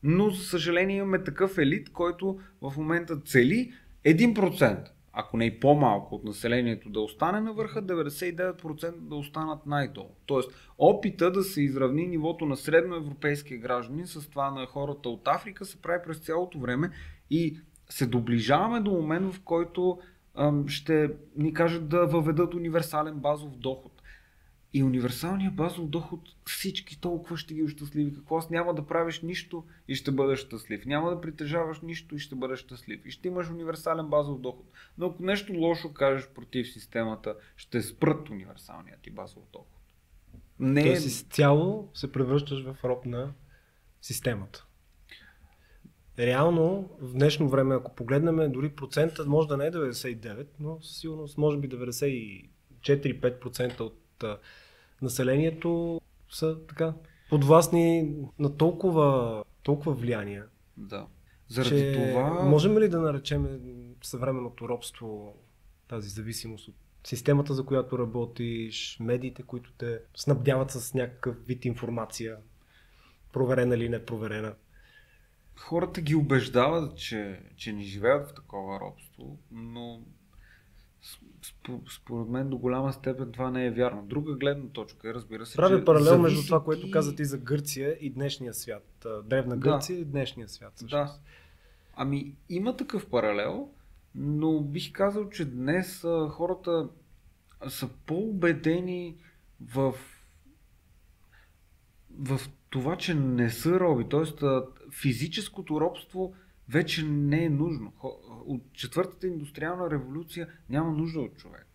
но за съжаление имаме такъв елит, който в момента цели 1%, ако не и по-малко от населението да остане на върха, 99% да останат най-долу. Тоест, опита да се изравни нивото на средноевропейския граждани с това на хората от Африка се прави през цялото време и се доближаваме до момент, в който ам, ще ни кажат да въведат универсален базов доход. И универсалният базов доход всички толкова ще ги ощастливи. Какво аз няма да правиш нищо и ще бъдеш щастлив. Няма да притежаваш нищо и ще бъдеш щастлив. И ще имаш универсален базов доход. Но ако нещо лошо кажеш против системата, ще спрат универсалният ти базов доход. Не... Тоест изцяло се превръщаш в роб на системата. Реално, в днешно време, ако погледнем, дори процента може да не е 99, но със сигурност може би 94-5% от а, населението са така подвластни на толкова, толкова влияния. Да. Заради че това. Можем ли да наречем съвременното робство тази зависимост от системата, за която работиш, медиите, които те снабдяват с някакъв вид информация, проверена или непроверена? Хората ги убеждават, че, че не живеят в такова робство, но според мен до голяма степен това не е вярно. Друга гледна точка е, разбира се. Правя паралел зависи... между това, което казвате и за Гърция и днешния свят. Древна Гърция да. и днешния свят. Всъщност. Да. Ами има такъв паралел, но бих казал, че днес хората са по-убедени в, в това, че не са роби. Тоест, физическото робство вече не е нужно. От четвъртата индустриална революция няма нужда от човек.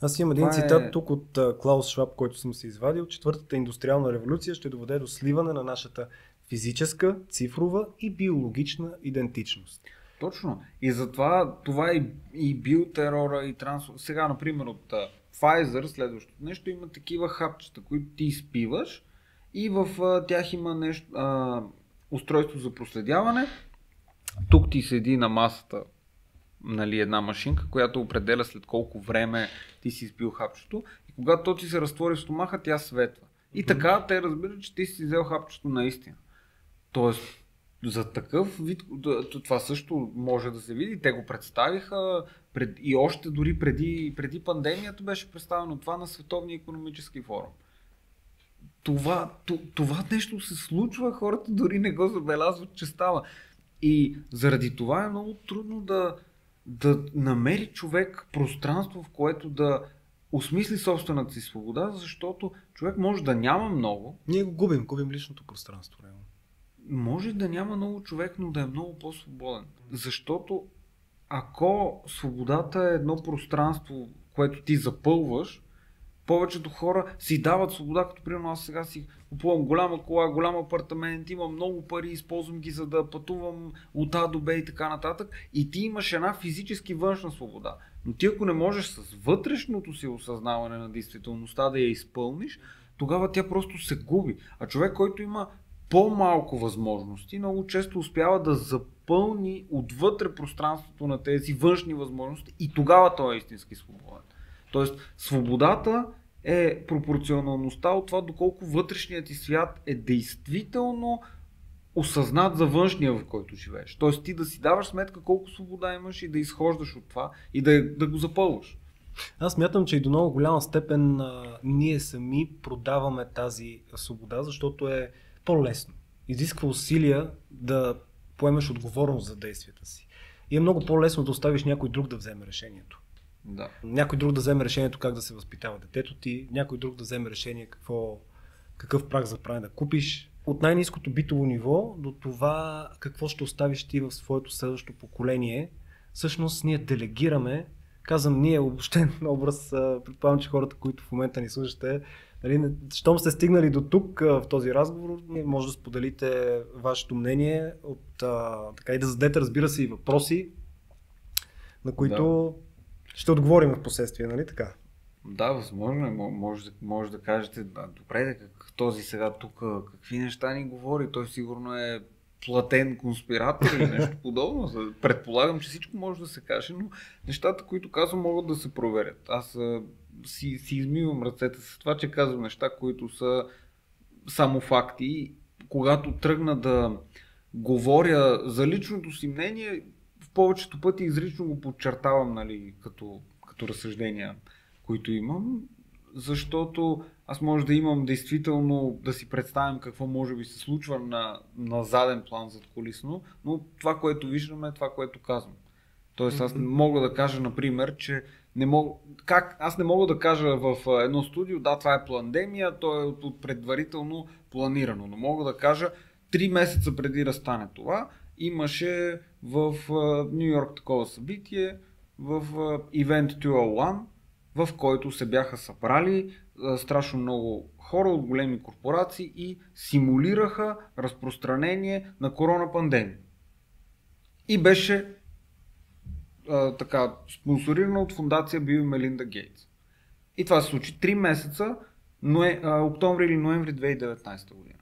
Аз имам един Това цитат е... тук от Клаус Шваб, който съм се извадил. Четвъртата индустриална революция ще доведе до сливане на нашата физическа, цифрова и биологична идентичност. Точно. И затова това и, и биотерора, и транс... Сега, например, от Pfizer, следващото нещо, има такива хапчета, които ти изпиваш и в а, тях има нещо, устройство за проследяване. Тук ти седи на масата нали, една машинка, която определя след колко време ти си изпил хапчето и когато то ти се разтвори в стомаха, тя светва. И така те разбират, че ти си взел хапчето наистина. Тоест, за такъв вид, това също може да се види. Те го представиха пред, и още дори преди, преди пандемията беше представено това на Световния економически форум това, това нещо се случва, хората дори не го забелязват, че става. И заради това е много трудно да, да намери човек пространство, в което да осмисли собствената си свобода, защото човек може да няма много. Ние го губим, губим личното пространство. Реално. Може да няма много човек, но да е много по-свободен. Защото ако свободата е едно пространство, което ти запълваш, повечето хора си дават свобода, като примерно аз сега си купувам голяма кола, голям апартамент, имам много пари, използвам ги за да пътувам от А до Б и така нататък. И ти имаш една физически външна свобода. Но ти ако не можеш с вътрешното си осъзнаване на действителността да я изпълниш, тогава тя просто се губи. А човек, който има по-малко възможности, много често успява да запълни отвътре пространството на тези външни възможности и тогава той е истински свободен. Тоест, свободата е пропорционалността от това доколко вътрешният ти свят е действително осъзнат за външния, в който живееш. Тоест ти да си даваш сметка колко свобода имаш и да изхождаш от това и да, да го запълваш. Аз мятам, че и до много голяма степен а, ние сами продаваме тази свобода, защото е по-лесно. Изисква усилия да поемеш отговорност за действията си. И е много по-лесно да оставиш някой друг да вземе решението. Да. Някой друг да вземе решението как да се възпитава детето ти, някой друг да вземе решение какво, какъв прак за правене да купиш. От най-низкото битово ниво до това какво ще оставиш ти в своето следващо поколение, всъщност ние делегираме, казвам ние, обобщен образ, предполагам, че хората, които в момента ни слушате, нали, щом сте стигнали до тук в този разговор, може да споделите вашето мнение, от, а, така и да зададете, разбира се, и въпроси, на които да ще отговорим в последствие, нали така? Да, възможно е. Може, може да кажете, да, добре, как този сега тук, какви неща ни говори, той сигурно е платен конспиратор или нещо подобно. Предполагам, че всичко може да се каже, но нещата, които казвам, могат да се проверят. Аз а, си, си измивам ръцете с това, че казвам неща, които са само факти. Когато тръгна да говоря за личното си мнение, повечето пъти изрично го подчертавам нали, като, като разсъждения, които имам, защото аз може да имам действително да си представям какво може би се случва на, на заден план зад колисно, но това, което виждаме е това, което казвам. Тоест аз не мога да кажа, например, че не мога, как, аз не мога да кажа в едно студио, да, това е пандемия, то е предварително планирано, но мога да кажа, три месеца преди да стане това, имаше в Нью Йорк такова събитие, в Event 201, в който се бяха събрали страшно много хора от големи корпорации и симулираха разпространение на корона пандемия. И беше а, така спонсорирано от фундация Бил Мелинда Гейтс. И това се случи 3 месеца, ное, а, октомври или ноември 2019 година.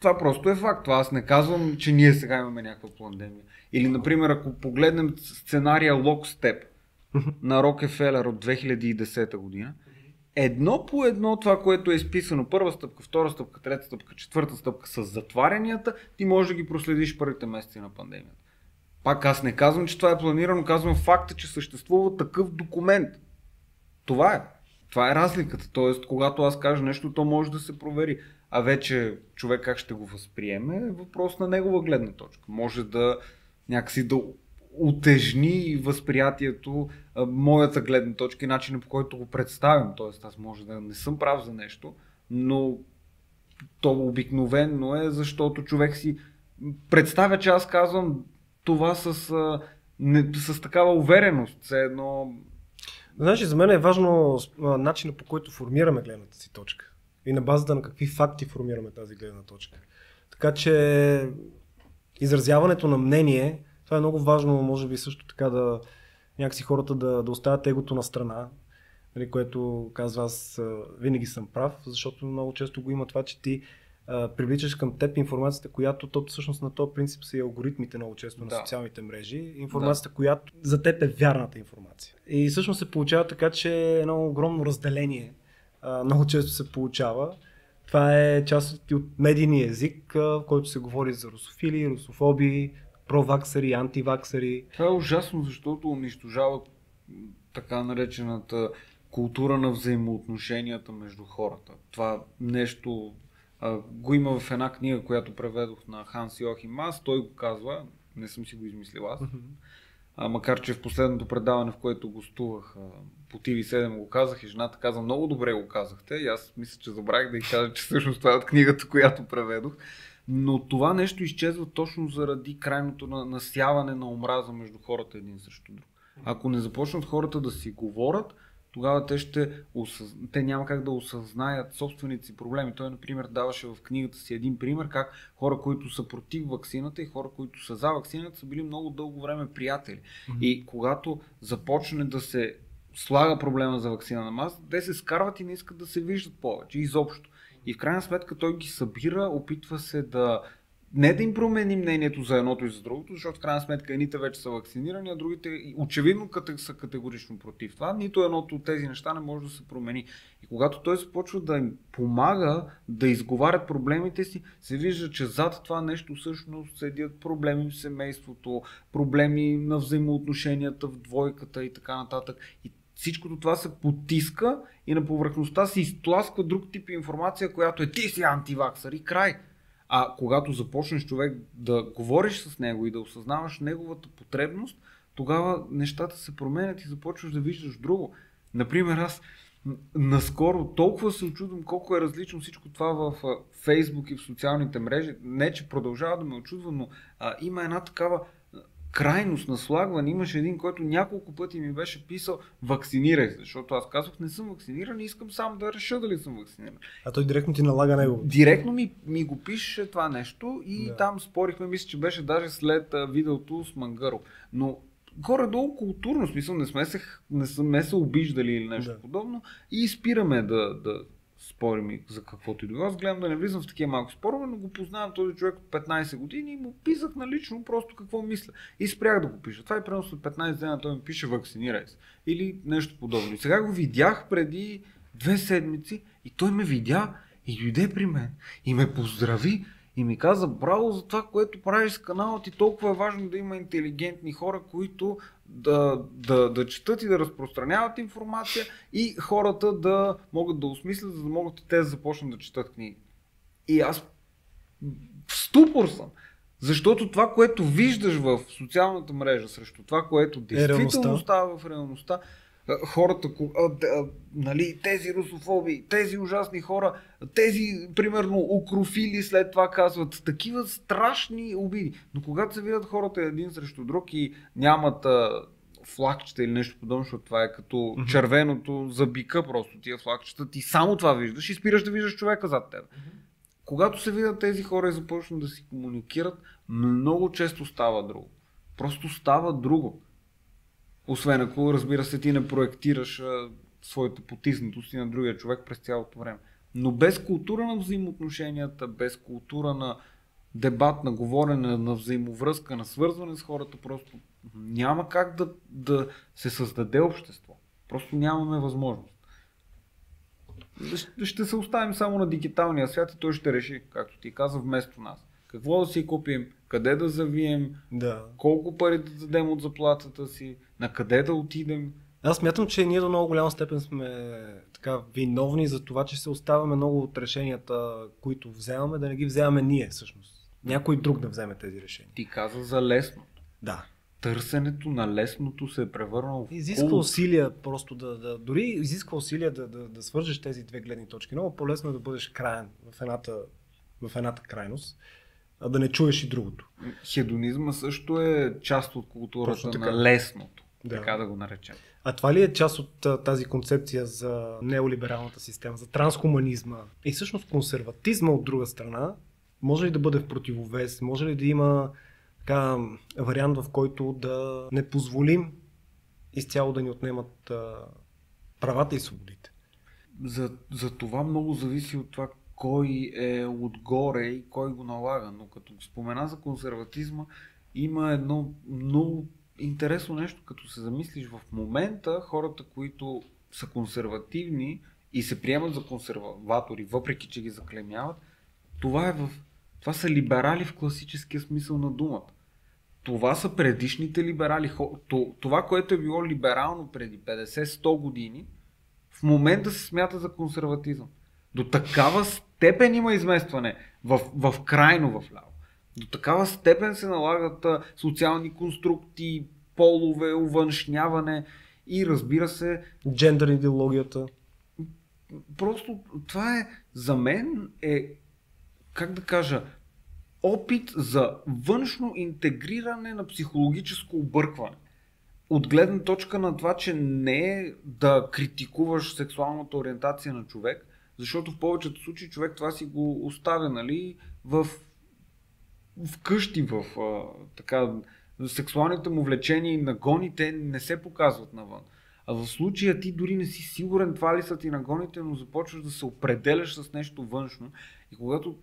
Това просто е факт. Това аз не казвам, че ние сега имаме някаква пандемия. Или, например, ако погледнем сценария Lockstep на Рокефелер от 2010 година, едно по едно това, което е изписано, първа стъпка, втора стъпка, трета стъпка, четвърта стъпка с затварянията, ти можеш да ги проследиш първите месеци на пандемията. Пак аз не казвам, че това е планирано, казвам факта, че съществува такъв документ. Това е. Това е разликата. Тоест, когато аз кажа нещо, то може да се провери. А вече човек как ще го възприеме е въпрос на негова гледна точка. Може да някакси да утежни възприятието, моята гледна точка и начина по който го представям. Тоест аз може да не съм прав за нещо, но то обикновено е, защото човек си представя, че аз казвам това с, не, с такава увереност. Все едно... Значи за мен е важно начина по който формираме гледната си точка и на базата на какви факти формираме тази гледна точка. Така че изразяването на мнение, това е много важно, може би също така да някакси хората да, да оставят егото на страна, нали, което казва аз винаги съм прав, защото много често го има това, че ти а, привличаш към теб информацията, която то всъщност на този принцип са и алгоритмите много често да. на социалните мрежи, информацията, да. която за теб е вярната информация. И всъщност се получава така, че е едно огромно разделение а, много често се получава. Това е част от медийния език, в който се говори за русофили, русофоби, проваксари, антиваксари. Това е ужасно, защото унищожава така наречената култура на взаимоотношенията между хората. Това нещо а, го има в една книга, която преведох на Ханс Йохим Мас. Той го казва, не съм си го измислил аз. А, макар, че в последното предаване, в което гостувах по TV7 го казах и жената каза, много добре го казахте. И аз мисля, че забравих да й кажа, че всъщност това е от книгата, която преведох. Но това нещо изчезва точно заради крайното насяване на омраза между хората един срещу друг. Ако не започнат хората да си говорят, тогава те, ще осъз... те няма как да осъзнаят собствените си проблеми. Той, например, даваше в книгата си един пример как хора, които са против вакцината и хора, които са за вакцината, са били много дълго време приятели. Mm-hmm. И когато започне да се слага проблема за вакцина на маса, те се скарват и не искат да се виждат повече, изобщо. И в крайна сметка той ги събира, опитва се да не да им промени мнението за едното и за другото, защото в крайна сметка едните вече са вакцинирани, а другите очевидно са категорично против това. Нито едното от тези неща не може да се промени. И когато той започва да им помага да изговарят проблемите си, се вижда, че зад това нещо всъщност седят проблеми в семейството, проблеми на взаимоотношенията в двойката и така нататък. И всичкото това се потиска и на повърхността се изтласква друг тип информация, която е ти си антиваксър и край. А когато започнеш човек да говориш с него и да осъзнаваш неговата потребност, тогава нещата се променят и започваш да виждаш друго. Например, аз наскоро толкова се очудвам колко е различно всичко това в Фейсбук и в социалните мрежи. Не, че продължава да ме очудва, но а, има една такава крайност на слагване. Имаше един, който няколко пъти ми беше писал вакцинирай се, защото аз казах не съм вакциниран и искам сам да реша дали съм вакциниран. А той директно ти налага него. Директно ми, ми го пише това нещо и да. там спорихме, мисля, че беше даже след а, видеото с Мангъро. Но горе-долу културно, смисъл не сме се, не сме се обиждали или нещо да. подобно и спираме да, да спорим и за каквото и да Аз гледам да не влизам в такива малки спорове, но го познавам този човек от 15 години и му писах налично просто какво мисля. И спрях да го пиша. Това е примерно след 15 дена той ми пише вакцинирай се. Или нещо подобно. И сега го видях преди две седмици и той ме видя и дойде при мен и ме поздрави и ми каза браво за това, което правиш с канала ти. Толкова е важно да има интелигентни хора, които да, да, да четат и да разпространяват информация и хората да могат да осмислят, за да могат и те да започнат да четат книги. И аз в ступор съм. Защото това, което виждаш в социалната мрежа срещу това, което е, действително е става в реалността, хората, нали, тези русофоби, тези ужасни хора, тези, примерно, укрофили след това казват такива страшни обиди. Но когато се видят хората един срещу друг и нямат флагчета или нещо подобно, защото това е като mm-hmm. червеното за бика просто тия флагчета, ти само това виждаш и спираш да виждаш човека зад теб. Mm-hmm. Когато се видят тези хора и започнат да си комуникират, много често става друго. Просто става друго. Освен ако, разбира се, ти не проектираш а, своята потиснатост и на другия човек през цялото време. Но без култура на взаимоотношенията, без култура на дебат, на говорене, на взаимовръзка, на свързване с хората, просто няма как да, да се създаде общество. Просто нямаме възможност. Ще се оставим само на дигиталния свят и той ще реши, както ти каза, вместо нас. Какво да си купим, къде да завием, да. колко пари да дадем от заплатата си, на къде да отидем. Аз мятам, че ние до много голяма степен сме така виновни за това, че се оставяме много от решенията, които вземаме, да не ги вземаме ние всъщност. Някой друг да вземе тези решения. Ти каза за лесно. Да. Търсенето на лесното се е превърнало в Изисква усилия просто да, да дори изисква усилия да, да, да свържеш тези две гледни точки. Много по-лесно е да бъдеш краен в едната, в едната крайност а да не чуеш и другото. Хедонизма също е част от културата на лесното, да. така да го наречем. А това ли е част от тази концепция за неолибералната система, за трансхуманизма и всъщност консерватизма от друга страна? Може ли да бъде в противовес? Може ли да има така, вариант, в който да не позволим изцяло да ни отнемат а, правата и свободите? За, за това много зависи от това кой е отгоре и кой го налага. Но като спомена за консерватизма, има едно много интересно нещо, като се замислиш в момента, хората, които са консервативни и се приемат за консерватори, въпреки че ги заклемяват, това, е в, това са либерали в класическия смисъл на думата. Това са предишните либерали. Това, което е било либерално преди 50-100 години, в момента се смята за консерватизъм. До такава степен има изместване в, в крайно в ляво. До такава степен се налагат социални конструкти, полове, увъншняване и разбира се... Джендър идеологията. Просто това е, за мен е, как да кажа, опит за външно интегриране на психологическо объркване. От гледна точка на това, че не е да критикуваш сексуалната ориентация на човек, защото в повечето случаи човек това си го оставя нали, в, в къщи, в а, така, сексуалните му влечения и нагоните не се показват навън. А в случая ти дори не си сигурен това ли са ти нагоните, но започваш да се определяш с нещо външно. И когато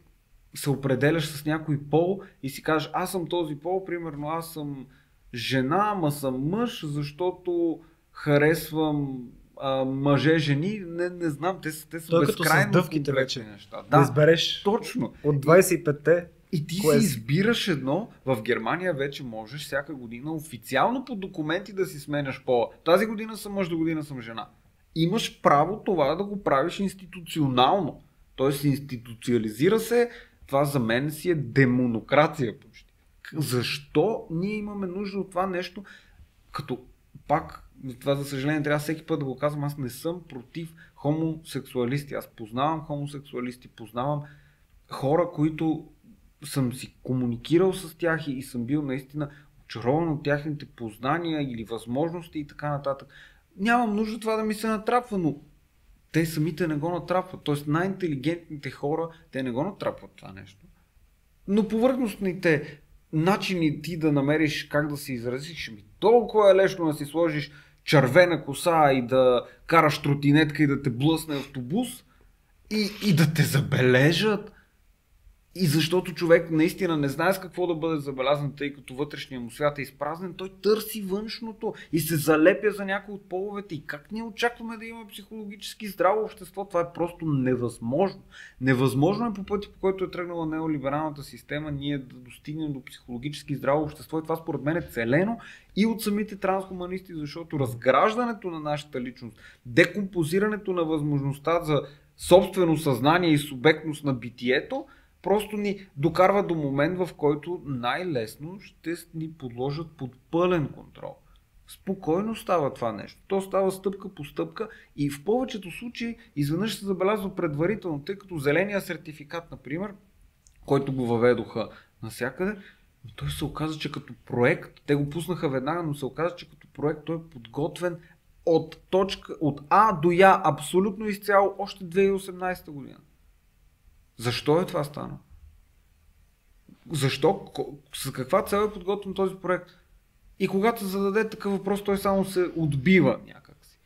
се определяш с някой пол и си кажеш, аз съм този пол, примерно аз съм жена, ама съм мъж, защото харесвам а, мъже, жени, не, не знам, те, са- те са Той безкрайно дъвките вече. неща. Да Да, избереш точно. от 25-те. И ти Кое си избираш едно. В Германия вече можеш всяка година официално по документи да си сменяш пола. Тази година съм мъж, до година съм жена. Имаш право това да го правиш институционално. Тоест институциализира се. Това за мен си е демонокрация почти. Защо ние имаме нужда от това нещо? Като пак, това за съжаление трябва всеки път да го казвам, аз не съм против хомосексуалисти. Аз познавам хомосексуалисти, познавам хора, които съм си комуникирал с тях и, съм бил наистина очарован от тяхните познания или възможности и така нататък. Нямам нужда това да ми се натрапва, но те самите не го натрапват. Тоест най-интелигентните хора, те не го натрапват това нещо. Но повърхностните начини ти да намериш как да се изразиш, ми толкова е лесно да си сложиш червена коса и да караш тротинетка и да те блъсне автобус и, и да те забележат. И защото човек наистина не знае с какво да бъде забелязан, тъй като вътрешния му свят е изпразнен, той търси външното и се залепя за някой от половете. И как ние очакваме да имаме психологически здраво общество? Това е просто невъзможно. Невъзможно е по пъти, по който е тръгнала неолибералната система, ние да достигнем до психологически здраво общество. И това според мен е целено и от самите трансхуманисти, защото разграждането на нашата личност, декомпозирането на възможността за собствено съзнание и субектност на битието, просто ни докарва до момент, в който най-лесно ще ни подложат под пълен контрол. Спокойно става това нещо. То става стъпка по стъпка и в повечето случаи изведнъж се забелязва предварително, тъй като зеления сертификат, например, който го въведоха навсякъде, той се оказа, че като проект, те го пуснаха веднага, но се оказа, че като проект той е подготвен от, точка, от А до Я, абсолютно изцяло, още 2018 година. Защо е това стана? Защо? С каква цел е подготвен този проект? И когато зададе такъв въпрос, той само се отбива някакси.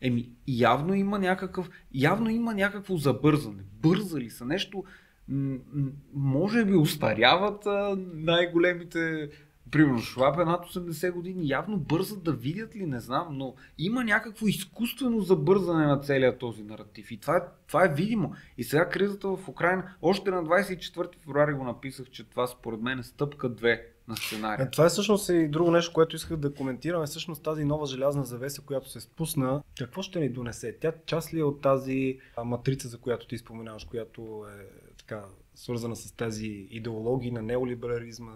Еми, явно има някакъв, явно има някакво забързане. Бързали са нещо, м- м- може би устаряват а, най-големите Примерно Шваб е над 80 години, явно бързат да видят ли, не знам, но има някакво изкуствено забързане на целият този наратив. И това е, това е видимо. И сега кризата в Украина, още на 24 февруари го написах, че това според мен е стъпка 2 на сценария. Е, това е всъщност и друго нещо, което исках да коментираме. Всъщност тази нова желязна завеса, която се спусна, какво ще ни донесе? Тя част ли е от тази матрица, за която ти споменаваш, която е така свързана с тези идеологии на неолиберализма?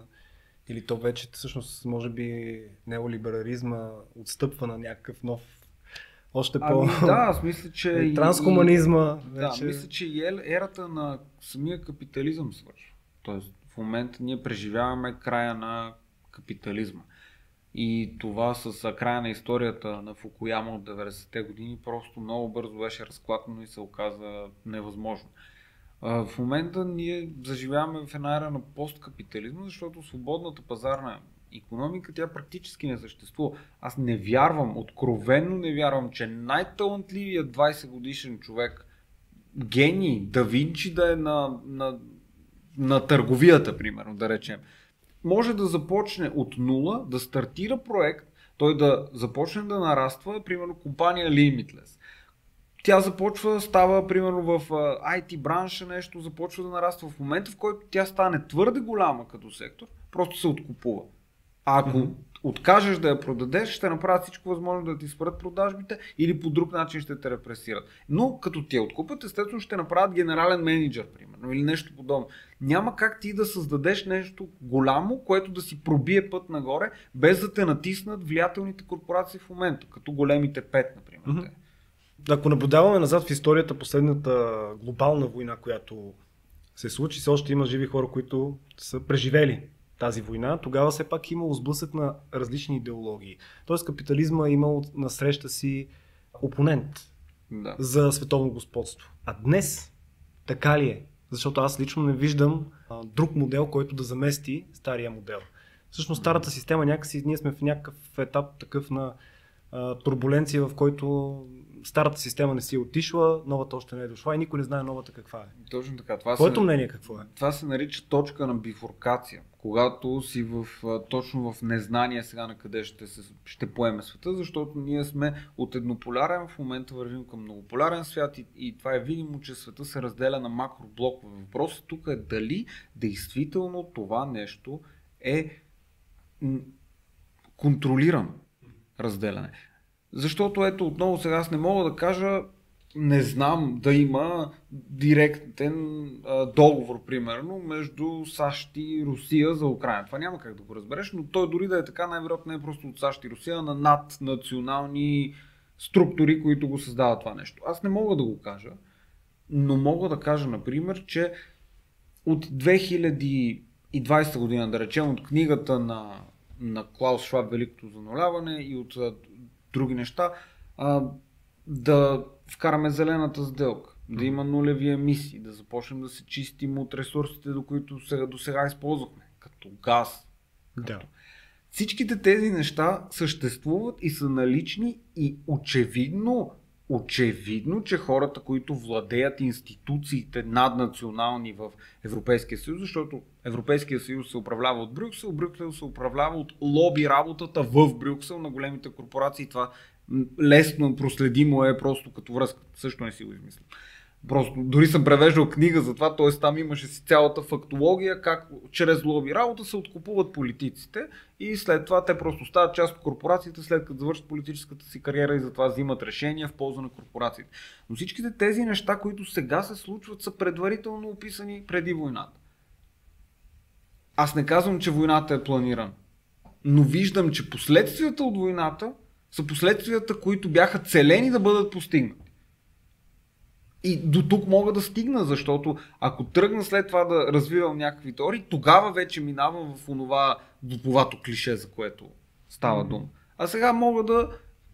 Или то вече всъщност може би неолиберализма отстъпва на някакъв нов още по... Ами да, аз мисля, че... и трансхуманизма Да, вече... мисля, че и ерата на самия капитализъм свършва. Тоест, в момента ние преживяваме края на капитализма. И това с края на историята на Фукуяма от 90-те години просто много бързо беше разклатено и се оказа невъзможно. В момента ние заживяваме в една ера на посткапитализма, защото свободната пазарна економика, тя практически не съществува. Аз не вярвам, откровенно не вярвам, че най-талантливият 20 годишен човек, гений, да Винчи да е на, на, на търговията, примерно, да речем, може да започне от нула, да стартира проект, той да започне да нараства, примерно компания Limitless. Тя започва, става примерно в IT бранша нещо, започва да нараства в момента, в който тя стане твърде голяма като сектор, просто се откупува. А ако Мгм. откажеш да я продадеш, ще направят всичко възможно да ти спрат продажбите или по друг начин ще те репресират. Но като ти я откупят, естествено ще направят генерален менеджер, примерно, или нещо подобно. Няма как ти да създадеш нещо голямо, което да си пробие път нагоре, без да те натиснат влиятелните корпорации в момента, като големите пет, например. Мгм. Ако наблюдаваме назад в историята, последната глобална война, която се случи, все още има живи хора, които са преживели тази война, тогава все пак имало сблъсък на различни идеологии. Тоест капитализма е имал на среща си опонент Да. за световно господство. А днес така ли е? Защото аз лично не виждам а, друг модел, който да замести стария модел. Всъщност старата система някакси, ние сме в някакъв етап такъв на а, турбуленция, в който старата система не си е отишла, новата още не е дошла и никой не знае новата каква е. Точно така. Това Твоето се, мнение какво е? това се нарича точка на бифуркация. Когато си в, точно в незнание сега на къде ще, се, ще поеме света, защото ние сме от еднополярен, в момента вървим към многополярен свят и, и това е видимо, че света се разделя на макроблокове. Въпросът тук е дали действително това нещо е контролирано разделяне. Защото ето отново сега аз не мога да кажа, не знам да има директен а, договор, примерно, между САЩ и Русия за Украина. Това няма как да го разбереш, но той дори да е така, най-вероятно не е просто от САЩ и Русия, а на наднационални структури, които го създават това нещо. Аз не мога да го кажа, но мога да кажа, например, че от 2020 година, да речем, от книгата на, на Клаус Шваб Великото зануляване и от други неща, а, да вкараме зелената сделка, да има нулеви емисии, да започнем да се чистим от ресурсите, до които сега, до сега използвахме, като газ. Да. Всичките тези неща съществуват и са налични и очевидно, очевидно, че хората, които владеят институциите наднационални в Европейския съюз, защото Европейския съюз се управлява от Брюксел, Брюксел се управлява от лоби работата в Брюксел на големите корпорации. Това лесно проследимо е просто като връзка. Също не си го измислям. Просто дори съм превеждал книга за това, т.е. там имаше си цялата фактология, как чрез лоби работа се откупуват политиците и след това те просто стават част от корпорациите, след като завършат политическата си кариера и затова взимат решения в полза на корпорациите. Но всичките тези неща, които сега се случват, са предварително описани преди войната. Аз не казвам, че войната е планирана, но виждам, че последствията от войната са последствията, които бяха целени да бъдат постигнати. И до тук мога да стигна, защото ако тръгна след това да развивам някакви теории, тогава вече минавам в онова дуповато клише, за което става дума. А сега мога да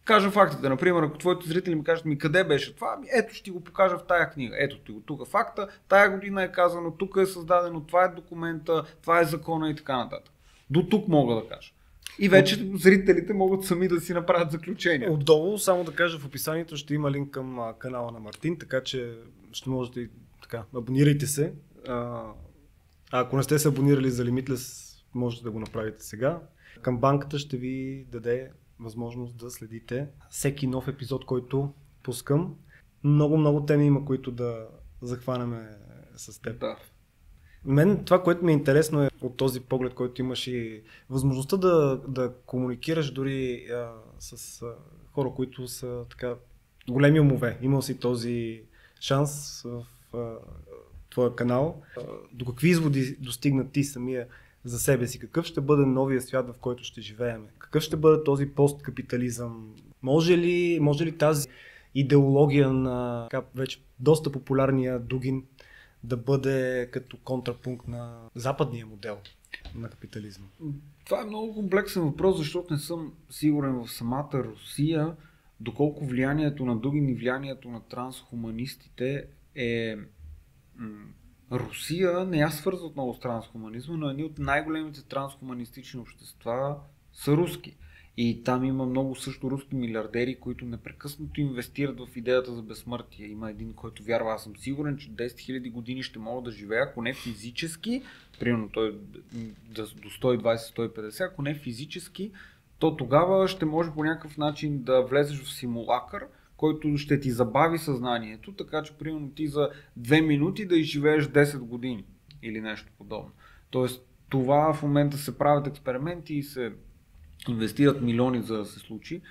кажа фактите. Например, ако твоите зрители ми кажат ми къде беше това, ами ето ще ти го покажа в тая книга. Ето ти го тук факта, тая година е казано, тук е създадено, това е документа, това е закона и така нататък. До тук мога да кажа. И вече зрителите могат сами да си направят заключения. Отдолу, само да кажа, в описанието ще има линк към а, канала на Мартин, така че ще можете и така, абонирайте се. А, а ако не сте се абонирали за Limitless, можете да го направите сега. Към банката ще ви даде възможност да следите всеки нов епизод, който пускам. Много, много теми има, които да захванеме с теб. Да. Мен това, което ми е интересно е от този поглед, който имаш и възможността да, да комуникираш дори а, с а, хора, които са така големи умове. Имал си този шанс в а, твоя канал. А, до какви изводи достигна ти самия за себе си? Какъв ще бъде новия свят, в който ще живеем? Какъв ще бъде този посткапитализъм? Може ли, може ли тази идеология на така, вече доста популярния Дугин да бъде като контрапункт на западния модел на капитализма? Това е много комплексен въпрос, защото не съм сигурен в самата Русия, доколко влиянието на Дугин и влиянието на трансхуманистите е... Русия не я свързват много с трансхуманизма, но едни от най-големите трансхуманистични общества са руски. И там има много също руски милиардери, които непрекъснато инвестират в идеята за безсмъртие. Има един, който вярва, аз съм сигурен, че 10 000 години ще мога да живея, ако не физически, примерно той до 120-150, ако не физически, то тогава ще може по някакъв начин да влезеш в симулакър, който ще ти забави съзнанието, така че примерно ти за 2 минути да изживееш 10 години или нещо подобно. Тоест това в момента се правят експерименти и се инвестират милиони за да се случи.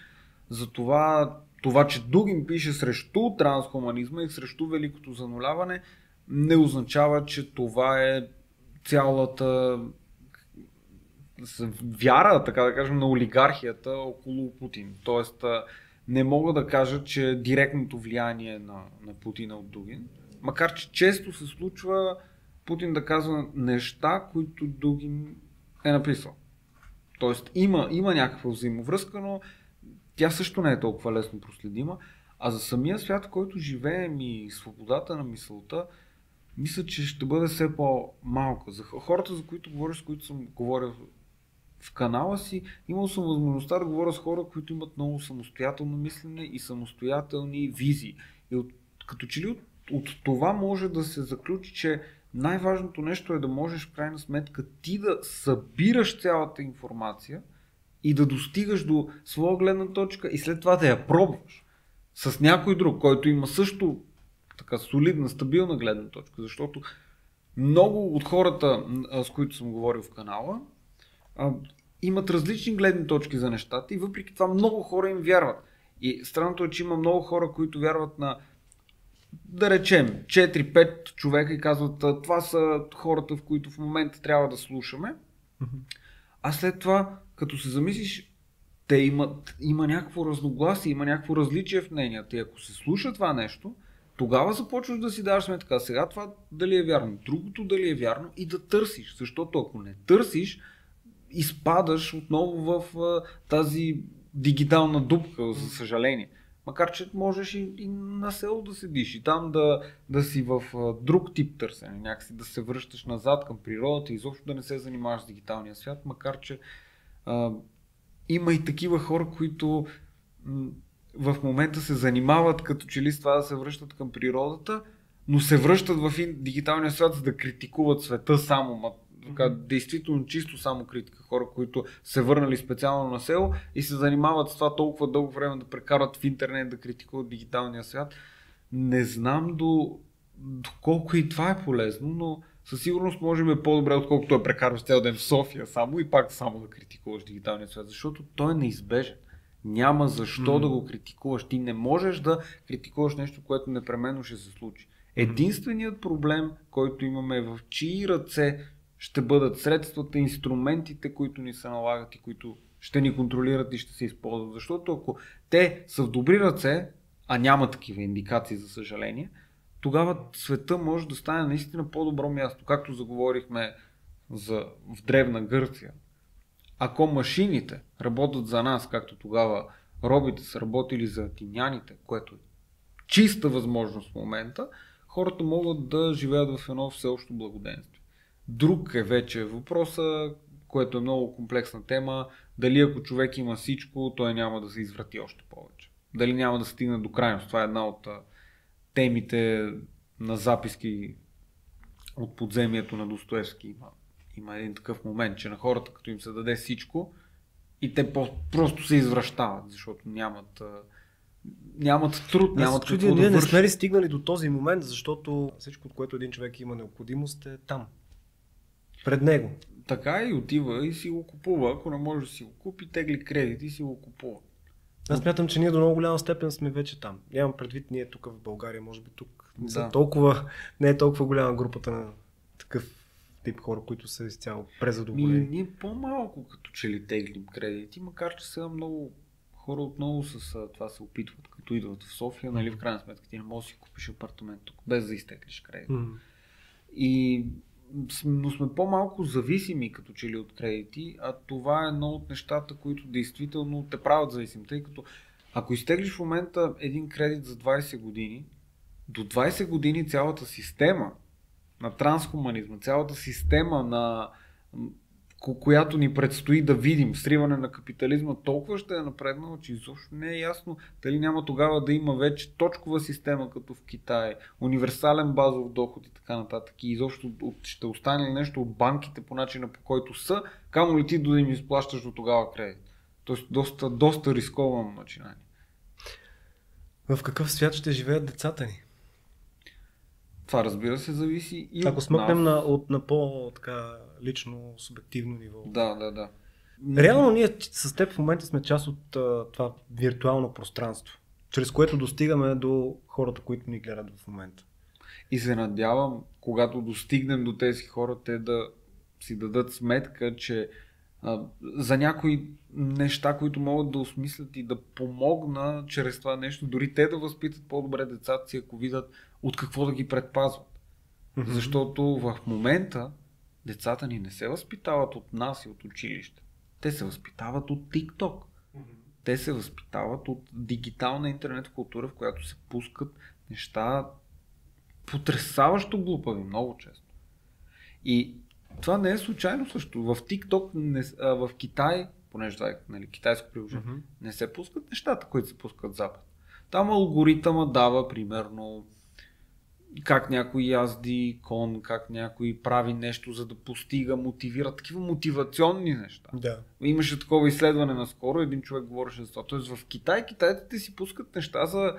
Затова това, че Дугин пише срещу трансхуманизма и срещу великото зануляване, не означава, че това е цялата вяра, така да кажем, на олигархията около Путин. Тоест, не мога да кажа, че директното влияние на, на Путина от Дугин, макар че често се случва Путин да казва неща, които Дугин е написал. Тоест има, има някаква взаимовръзка, но тя също не е толкова лесно проследима. А за самия свят, в който живеем и свободата на мисълта, мисля, че ще бъде все по-малка. За хората, за които говоря, с които съм говорил в канала си имал съм възможността да говоря с хора, които имат много самостоятелно мислене и самостоятелни визии. И от, като че ли от, от това може да се заключи, че най-важното нещо е да можеш в крайна сметка ти да събираш цялата информация и да достигаш до своя гледна точка и след това да я пробваш с някой друг, който има също така солидна, стабилна гледна точка, защото много от хората, с които съм говорил в канала, имат различни гледни точки за нещата и въпреки това много хора им вярват. И странното е, че има много хора, които вярват на да речем 4-5 човека и казват това са хората, в които в момента трябва да слушаме. А след това, като се замислиш, те имат, има някакво разногласие, има някакво различие в мненията. И ако се слуша това нещо, тогава започваш да си даваш сметка сега това дали е вярно, другото дали е вярно и да търсиш. Защото ако не търсиш, изпадаш отново в а, тази дигитална дупка, за съжаление. Макар, че можеш и, и на село да седиш и там да, да си в друг тип търсене, някакси да се връщаш назад към природата и изобщо да не се занимаваш с дигиталния свят, макар, че а, има и такива хора, които м- в момента се занимават като че ли с това да се връщат към природата, но се връщат в дигиталния свят, за да критикуват света само така, действително чисто само критика. Хора, които се върнали специално на село и се занимават с това толкова дълго време да прекарат в интернет, да критикуват дигиталния свят. Не знам до, до колко и това е полезно, но със сигурност може би е по-добре, отколкото е прекарваш цял ден в София само и пак само да критикуваш дигиталния свят, защото той е неизбежен. Няма защо mm. да го критикуваш. Ти не можеш да критикуваш нещо, което непременно ще се случи. Единственият проблем, който имаме е в чии ръце ще бъдат средствата, инструментите, които ни се налагат и които ще ни контролират и ще се използват. Защото ако те са в добри ръце, а няма такива индикации, за съжаление, тогава света може да стане наистина по-добро място. Както заговорихме за, в древна Гърция. Ако машините работят за нас, както тогава робите са работили за атиняните, което е чиста възможност в момента, хората могат да живеят в едно всеобщо благоденствие. Друг е вече въпроса, което е много комплексна тема, дали ако човек има всичко, той няма да се изврати още повече. Дали няма да стигне до крайност. Това е една от темите на записки от подземието на Достоевски. Има, има един такъв момент, че на хората, като им се даде всичко, и те просто се извръщават, защото нямат, нямат труд, нямат какво да Ние не сме ли стигнали до този момент, защото всичко, от което един човек има необходимост е там пред него. Така и отива и си го купува. Ако не може да си го купи, тегли кредит и си го купува. Аз смятам, че ние до много голяма степен сме вече там. Нямам предвид ние тук в България, може би тук не, да. толкова, не е толкова голяма групата на такъв тип хора, които са изцяло презадоволени. Ми, ние по-малко като че ли теглим кредити, макар че сега много хора отново с това се опитват, като идват в София, нали, в крайна сметка ти не можеш да си купиш апартамент тук, без да изтеглиш кредит. Mm. И но сме по-малко зависими като че ли от кредити, а това е едно от нещата, които действително те правят зависим. Тъй като ако изтеглиш в момента един кредит за 20 години, до 20 години цялата система на трансхуманизма, цялата система на която ни предстои да видим, сриване на капитализма, толкова ще е напреднало, че изобщо не е ясно дали няма тогава да има вече точкова система, като в Китай, универсален базов доход и така нататък. И изобщо ще остане ли нещо от банките по начина по който са, камо ли ти да им изплащаш до тогава кредит. Тоест доста, доста рисковано начинание. В какъв свят ще живеят децата ни? Това разбира се зависи и Ако смъкнем на, от, на по-така лично, субективно ниво. Да, да, да. Реално ние с теб в момента сме част от а, това виртуално пространство, чрез което достигаме до хората, които ни гледат в момента. И се надявам, когато достигнем до тези хора, те да си дадат сметка, че за някои неща, които могат да осмислят и да помогна чрез това нещо, дори те да възпитат по-добре децата си, ако видят от какво да ги предпазват. Mm-hmm. Защото в момента децата ни не се възпитават от нас и от училище. Те се възпитават от TikTok. Mm-hmm. Те се възпитават от дигитална интернет култура, в която се пускат неща потрясаващо глупави много често. И това не е случайно също. В TikTok, не, а, в Китай, понеже това е нали, китайско приложение, Мгм. не се пускат нещата, които се пускат в Запад. Там алгоритъма дава, примерно, как някой язди кон, как някой прави нещо, за да постига, мотивира, такива мотивационни неща. Да. Имаше такова изследване наскоро, един човек говореше за това. Тоест в Китай китайците си пускат неща за,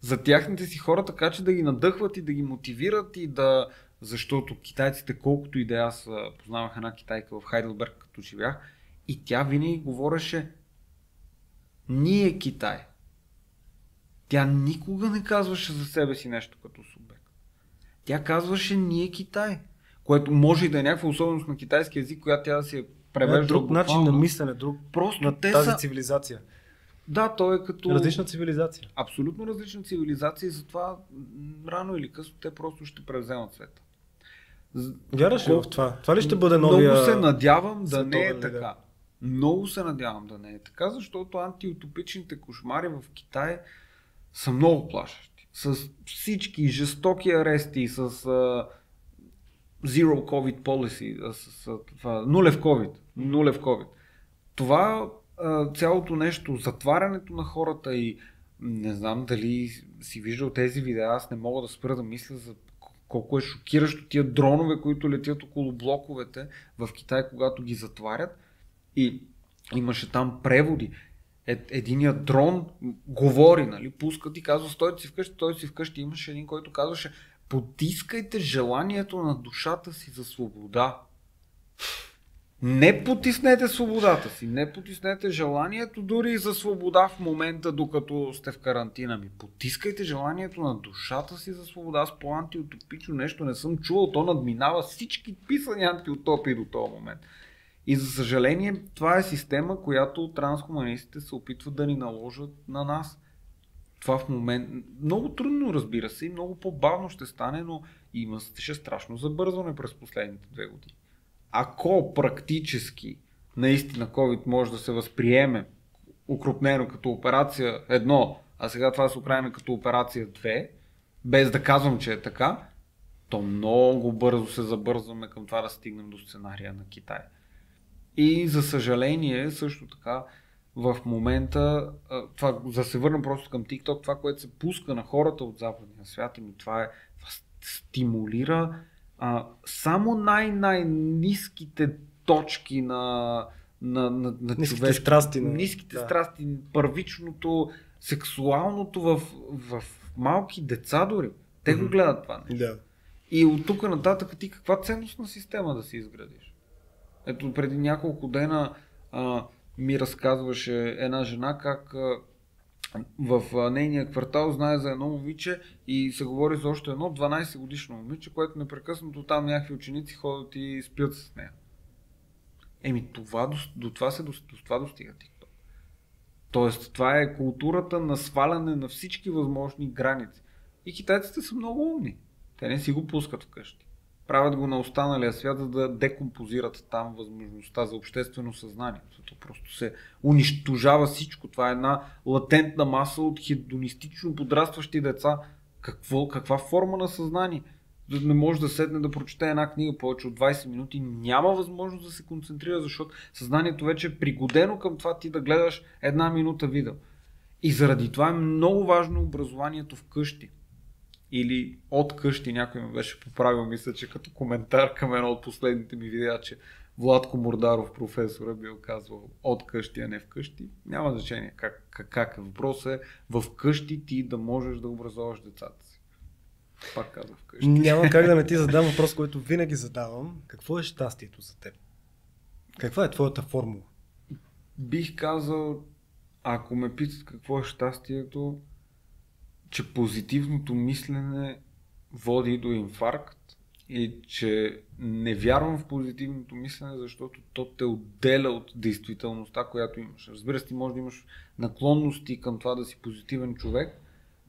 за тяхните си хора, така че да ги надъхват и да ги мотивират и да... Защото китайците, колкото и да е, аз познавах една китайка в Хайделберг, като живях, и тя винаги говореше ние Китай. Тя никога не казваше за себе си нещо като субект. Тя казваше ние Китай. Което може и да е някаква особеност на китайски язик, която тя да си е превежда. Е, друг начин на мислене, друг Просто на те тази са... цивилизация. Да, той е като... Различна цивилизация. Абсолютно различна цивилизация и затова рано или късно те просто ще превземат света. Вярваш ли в това? Това ли ще бъде новия... Много се надявам да не е така. Много се надявам да не е така, защото антиутопичните кошмари в Китай са много плашещи. С всички жестоки арести, с а, Zero COVID policy, с, с това, нулев COVID, нулев COVID. Това а, цялото нещо, затварянето на хората и не знам дали си виждал тези видеа, аз не мога да спра да мисля за колко е шокиращо тия дронове, които летят около блоковете в Китай, когато ги затварят. И имаше там преводи. Е, единият дрон говори, нали, пускат и казва, стойте си вкъщи, той си вкъщи. Имаше един, който казваше, потискайте желанието на душата си за свобода. Не потиснете свободата си, не потиснете желанието дори за свобода в момента, докато сте в карантина ми. Потискайте желанието на душата си за свобода. Аз по антиутопично нещо не съм чувал. То надминава всички писани антиутопии до този момент. И за съжаление, това е система, която трансхуманистите се опитват да ни наложат на нас. Това в момент много трудно, разбира се, и много по-бавно ще стане, но има ще страшно забързване през последните две години. Ако практически наистина COVID може да се възприеме укрупнено като операция едно, а сега това се оправяме като операция 2, без да казвам, че е така, то много бързо се забързваме към това да стигнем до сценария на Китай. И за съжаление, също така, в момента, това, за да се върна просто към TikTok, това, което се пуска на хората от западния свят, ами това е, това стимулира а, само най-най-низките точки на, на, на, на Ниските човешки- страсти на- Ниските да. страсти, първичното, сексуалното в, в малки деца дори. Те го Мгм. гледат това нещо. Да. И от тук нататък ти каква ценностна система да си изградиш? Ето преди няколко дена а, ми разказваше една жена как а, в нейния квартал знае за едно момиче и се говори за още едно 12 годишно момиче, което непрекъснато там някакви ученици ходят и спят с нея. Еми това, до, до, това, се, до, до това достига TikTok. Тоест това е културата на сваляне на всички възможни граници. И китайците са много умни. Те не си го пускат вкъщи. Правят го на останалия свят, за да декомпозират там възможността за обществено съзнание. Защото просто се унищожава всичко. Това е една латентна маса от хедонистично подрастващи деца. Какво, каква форма на съзнание? Да Не може да седне да прочете една книга повече от 20 минути. Няма възможност да се концентрира, защото съзнанието вече е пригодено към това ти да гледаш една минута видео. И заради това е много важно образованието вкъщи или от къщи, някой ме беше поправил, мисля, че като коментар към едно от последните ми видеа, че Владко Мордаров, професора, бил казвал от къщи, а не вкъщи. Няма значение как, как, как е. Въпросът е в къщи ти да можеш да образоваш децата си. Пак казвам вкъщи. Няма как да не ти задам въпрос, който винаги задавам. Какво е щастието за теб? Каква е твоята формула? Бих казал, ако ме питат какво е щастието, че позитивното мислене води до инфаркт и че не вярвам в позитивното мислене, защото то те отделя от действителността, която имаш. Разбира се, ти може да имаш наклонности към това да си позитивен човек,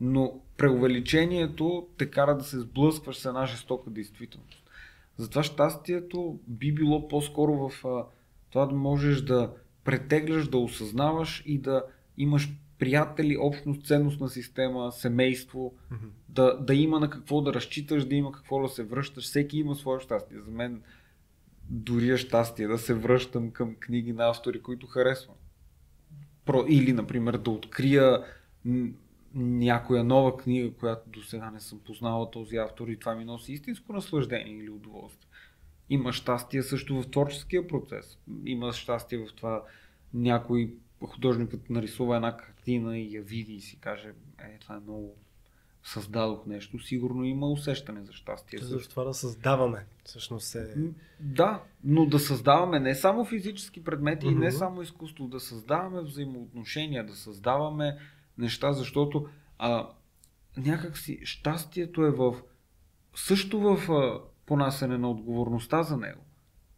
но преувеличението те кара да се сблъскваш с една жестока действителност. Затова щастието би било по-скоро в това да можеш да претегляш, да осъзнаваш и да имаш приятели, общност, ценностна система, семейство, да, да има на какво да разчиташ, да има какво да се връщаш. Всеки има свое щастие. За мен дори е щастие да се връщам към книги на автори, които харесвам. Про, или, например, да открия някоя нова книга, която до сега не съм познала този автор и това ми носи истинско наслаждение или удоволствие. Има щастие също в творческия процес. Има щастие в това някой художникът нарисува една картина и я види и си каже, е, това е много създадох нещо, сигурно има усещане за щастие. За това да създаваме, всъщност е... Да, но да създаваме не само физически предмети mm-hmm. и не само изкуство, да създаваме взаимоотношения, да създаваме неща, защото а, някакси щастието е в също в а, понасене на отговорността за него.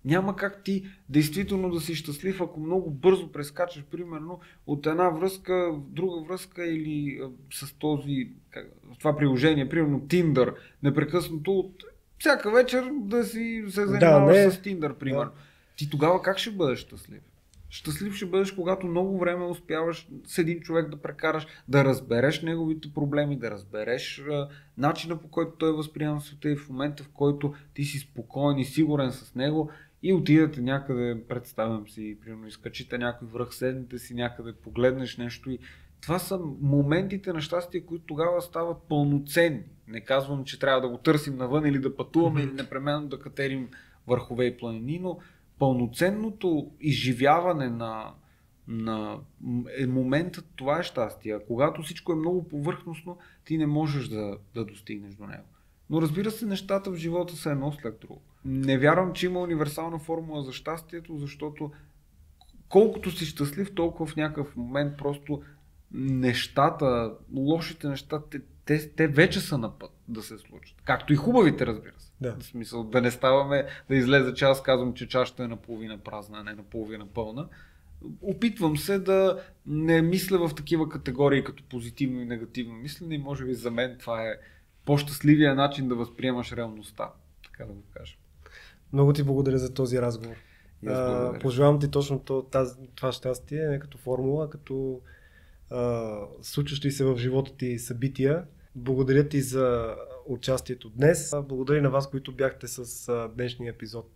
Няма как ти действително да си щастлив, ако много бързо прескачаш, примерно, от една връзка в друга връзка или с този, как, това приложение, примерно Tinder, непрекъснато от всяка вечер да си се занимаваш да, с Tinder, примерно. Да. Ти тогава как ще бъдеш щастлив? Щастлив ще бъдеш, когато много време успяваш с един човек да прекараш, да разбереш неговите проблеми, да разбереш а, начина по който той възприема света и в момента в който ти си спокоен и сигурен с него и отидете някъде, представям си, примерно изкачите някой връх, седнете си някъде, погледнеш нещо и това са моментите на щастие, които тогава стават пълноценни. Не казвам, че трябва да го търсим навън или да пътуваме или непременно да катерим върхове и планини, но пълноценното изживяване на, на е моментът, това е щастие. А когато всичко е много повърхностно, ти не можеш да, да достигнеш до него. Но разбира се, нещата в живота са едно след друго. Не вярвам, че има универсална формула за щастието, защото колкото си щастлив, толкова в някакъв момент просто нещата, лошите неща, те, те, те вече са на път да се случат. Както и хубавите, разбира се. Да. В смисъл да не ставаме да излезе, че аз казвам, че чашата е наполовина празна, а не наполовина пълна. Опитвам се да не мисля в такива категории като позитивно и негативно мислене и може би за мен това е по-щастливия начин да възприемаш реалността, така да го кажем. Много ти благодаря за този разговор. пожелавам ти точно това, това щастие, не като формула, като а, случващи се в живота ти събития. Благодаря ти за участието днес. Благодаря на вас, които бяхте с днешния епизод